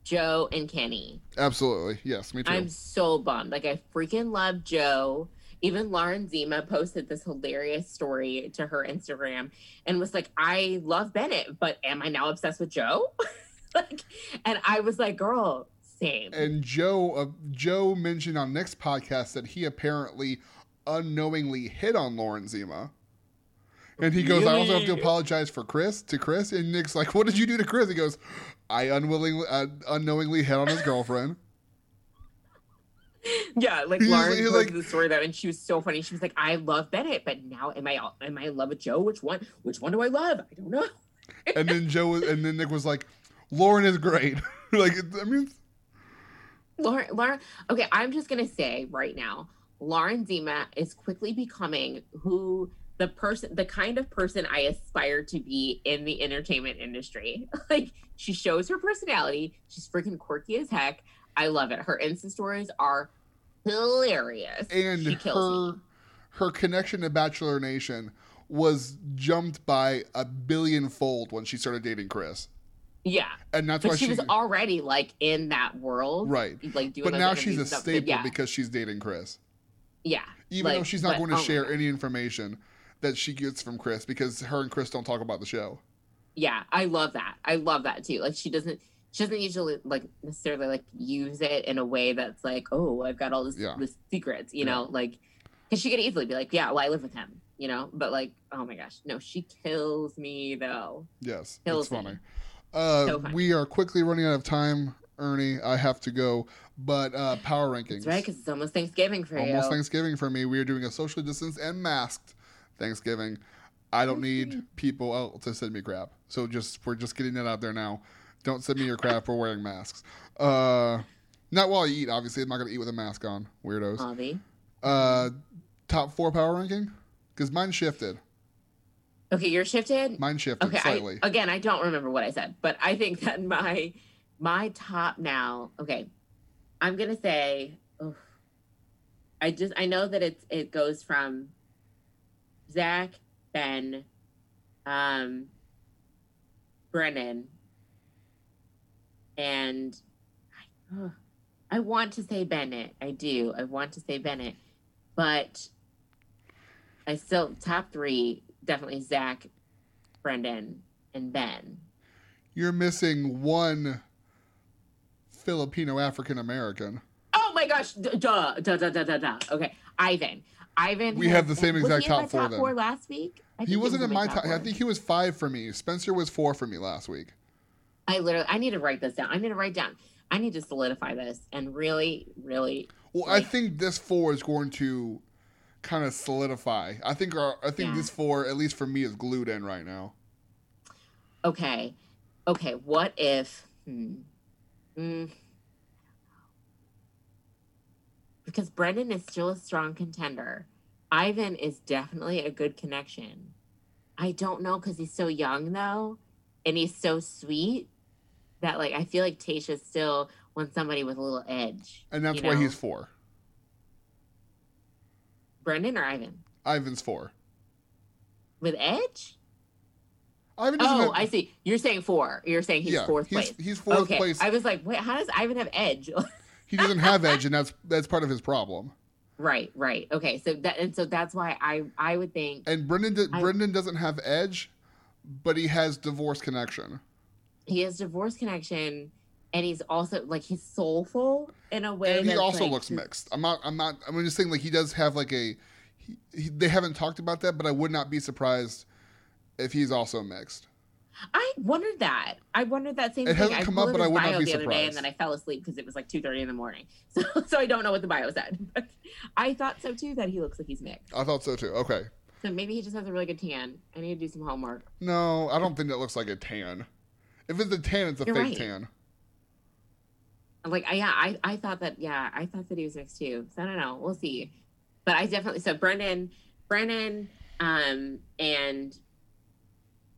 Joe and Kenny. Absolutely, yes, me too. I'm so bummed. Like I freaking love Joe. Even Lauren Zima posted this hilarious story to her Instagram and was like, I love Bennett, but am I now obsessed with Joe? like, and I was like, girl, same. And Joe, uh, Joe mentioned on Nick's podcast that he apparently unknowingly hit on Lauren Zima. And he goes, I also have to apologize for Chris to Chris. And Nick's like, What did you do to Chris? He goes, I unwillingly, uh, unknowingly hit on his girlfriend. yeah, like He was- Lauren posted like- the story though, and she was so funny. She was like, I love Bennett, but now am I am I in love with Joe? Which one? Which one do I love? I don't know. and then Joe, was, and then Nick was like, Lauren is great. like, I mean, Lauren, Lauren. Okay, I'm just gonna say right now, Lauren Zima is quickly becoming who the person, the kind of person I aspire to be in the entertainment industry. Like she shows her personality. She's freaking quirky as heck. I love it. Her Insta stories are hilarious. and she kills her me. her connection to Bachelor Nation was jumped by a billion fold when she started dating Chris. Yeah, And that's why but she, she, was already like in that world, right. Like doing. But now she's a stuff. Staple yeah, because she's dating Chris. yeah. Even though she's not but- going to oh share any information that she gets from Chris because her and Chris don't talk about the show. yeah i love that i love that too like she doesn't she doesn't usually like necessarily like use it in a way that's like oh i've got all this Yeah. this secrets you Yeah. know like because she could easily be like yeah well i live with him you know but like oh my gosh no she kills me though Yes, Kills it's funny. Uh, So funny. we are quickly running out of time, Ernie. I have to go. But uh, power rankings. that's right because it's almost thanksgiving for Almost you Almost Thanksgiving for me. We are doing a socially distanced and masked Thanksgiving. I don't need people else to send me crap. So just we're just getting that out there now. Don't send me your crap. We're wearing masks. Uh, not while you eat. Obviously, I'm not gonna eat with a mask on. Weirdos. Avi. Uh, top four power ranking because mine shifted. Okay, you're shifted. Mine shifted Okay, slightly. I, again, I don't remember what I said, but I think that my my top now. Okay, I'm gonna say. oof. I just I know that it's it goes from Zach, Ben, um, Brendan, and I, ugh, I want to say Bennett. I do. I want to say Bennett, but I still top three definitely Zach, Brendan, and Ben. You're missing one Filipino African American. Oh my gosh! Duh, duh, duh, duh, duh, duh, duh. Okay, Ivan. Ivan. We have the same exact in top four top four last week. I think He wasn't was in my top. I think he was five for me. Spencer was four for me last week. I literally. I need to write this down. I need to write down. I need to solidify this and really, really. Well, I think this four is going to kind of solidify. I think our, I think Yeah. this four, at least for me, is glued in right now. Okay, okay. What if? Hmm. Mm. Because Brendan is still a strong contender. Ivan is definitely a good connection. I don't know because he's so young though, and he's so sweet that like I feel like Tayshia still wants somebody with a little edge. And that's why know? he's four. Brendan or Ivan Ivan's four. with edge. Ivan Oh, have, I see. You're saying four. You're saying he's yeah, fourth he's, place. He's fourth okay, place. I was like, wait, how does Ivan have edge? he doesn't have edge, and that's that's part of his problem. Right, right. Okay, so that and so that's why I I would think And Brendan, d- I- Brendan doesn't have edge, but he has divorce connection. he has divorce connection, and he's also like he's soulful in a way. And he also like, looks mixed. I'm not. I'm not. I'm just saying like he does have like a. He, he, they haven't talked about that, but I would not be surprised if he's also mixed. I wondered that. I wondered that same It thing. I come up, but I would not bio be the other day, and then I fell asleep because it was like two thirty in the morning. So so I don't know what the bio said. But I thought so too that he looks like he's mixed. I thought so too. Okay. So maybe he just has a really good tan. I need to do some homework. No, I don't think that looks like a tan. If it's a tan, it's a You're fake right. tan. Like I, yeah, I, I thought that yeah, I thought that he was mixed too. So I don't know. We'll see. But I definitely so Brendan, Brennan, um, and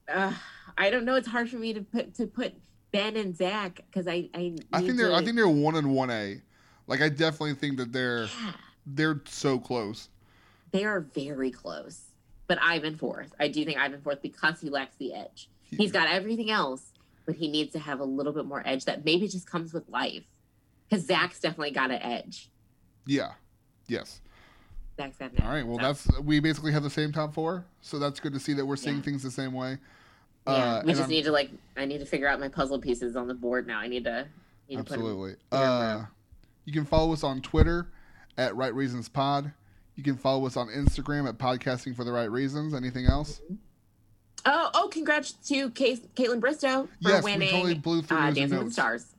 uh, I don't know. It's hard for me to put to put Ben and Zach because I I, I think they're. to- I think they're one and one A. Like I definitely think that they're yeah, they're so close. they are very close. But Ivan fourth. I do think Ivan fourth because he lacks the edge. He- He's got everything else, but he needs to have a little bit more edge that maybe just comes with life. Because Zach's definitely got an edge. Yeah. Yes. Zach's got an edge. All right. Well, So- that's we basically have the same top four, so that's good to see that we're seeing Yeah. things the same way. Yeah, Uh, we just I'm- need to like. I need to figure out my puzzle pieces on the board now. I need to. Need to Absolutely. 'em Uh, you can follow us on Twitter at Right Reasons Pod. You can follow us on Instagram at Podcasting for the Right Reasons. Anything else? Oh, oh! Congrats to Case, Kaitlyn Bristowe for Yes, winning totally blew through uh, Dancing with the. Stars.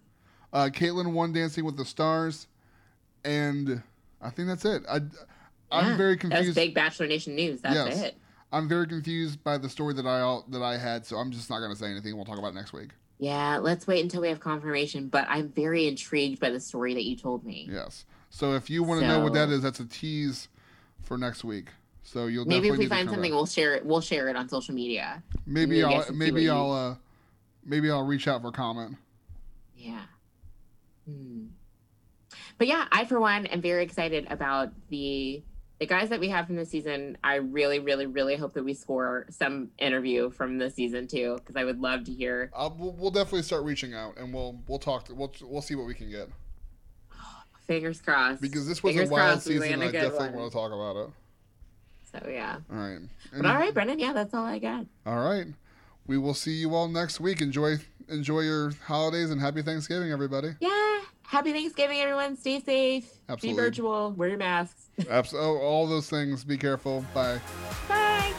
Uh, Kaitlyn won Dancing with the Stars, and I think that's it. I, I'm Yeah, very confused. That's big Bachelor Nation news. That's Yes. it. I'm very confused by the story that I that I had, so I'm just not going to say anything. We'll talk about it next week. Yeah, let's wait until we have confirmation. But I'm very intrigued by the story that you told me. Yes. So if you want to know what that is, that's a tease for next week. So you'll Maybe if we find something, back. we'll share it. We'll share it on social media. maybe I'll maybe I'll uh, maybe I'll reach out for comment. Yeah. Hmm. But yeah, I for one am very excited about the the guys that we have from the season. I really, really, really hope that we score some interview from the season too, because I would love to hear. I'll, we'll, we'll definitely start reaching out, and we'll we'll talk. To, we'll we'll see what we can get Fingers crossed. because this was Fingers a wild crossed season. and a I definitely one. want to talk about it. So yeah. All right. But all right, Brendan. Yeah, that's all I got. All right. We will see you all next week. Enjoy enjoy your holidays and happy Thanksgiving, everybody. Yeah. Happy Thanksgiving, everyone. Stay safe. Absolutely. Be virtual. Wear your masks. Abs- oh, all those things. Be careful. Bye. Bye.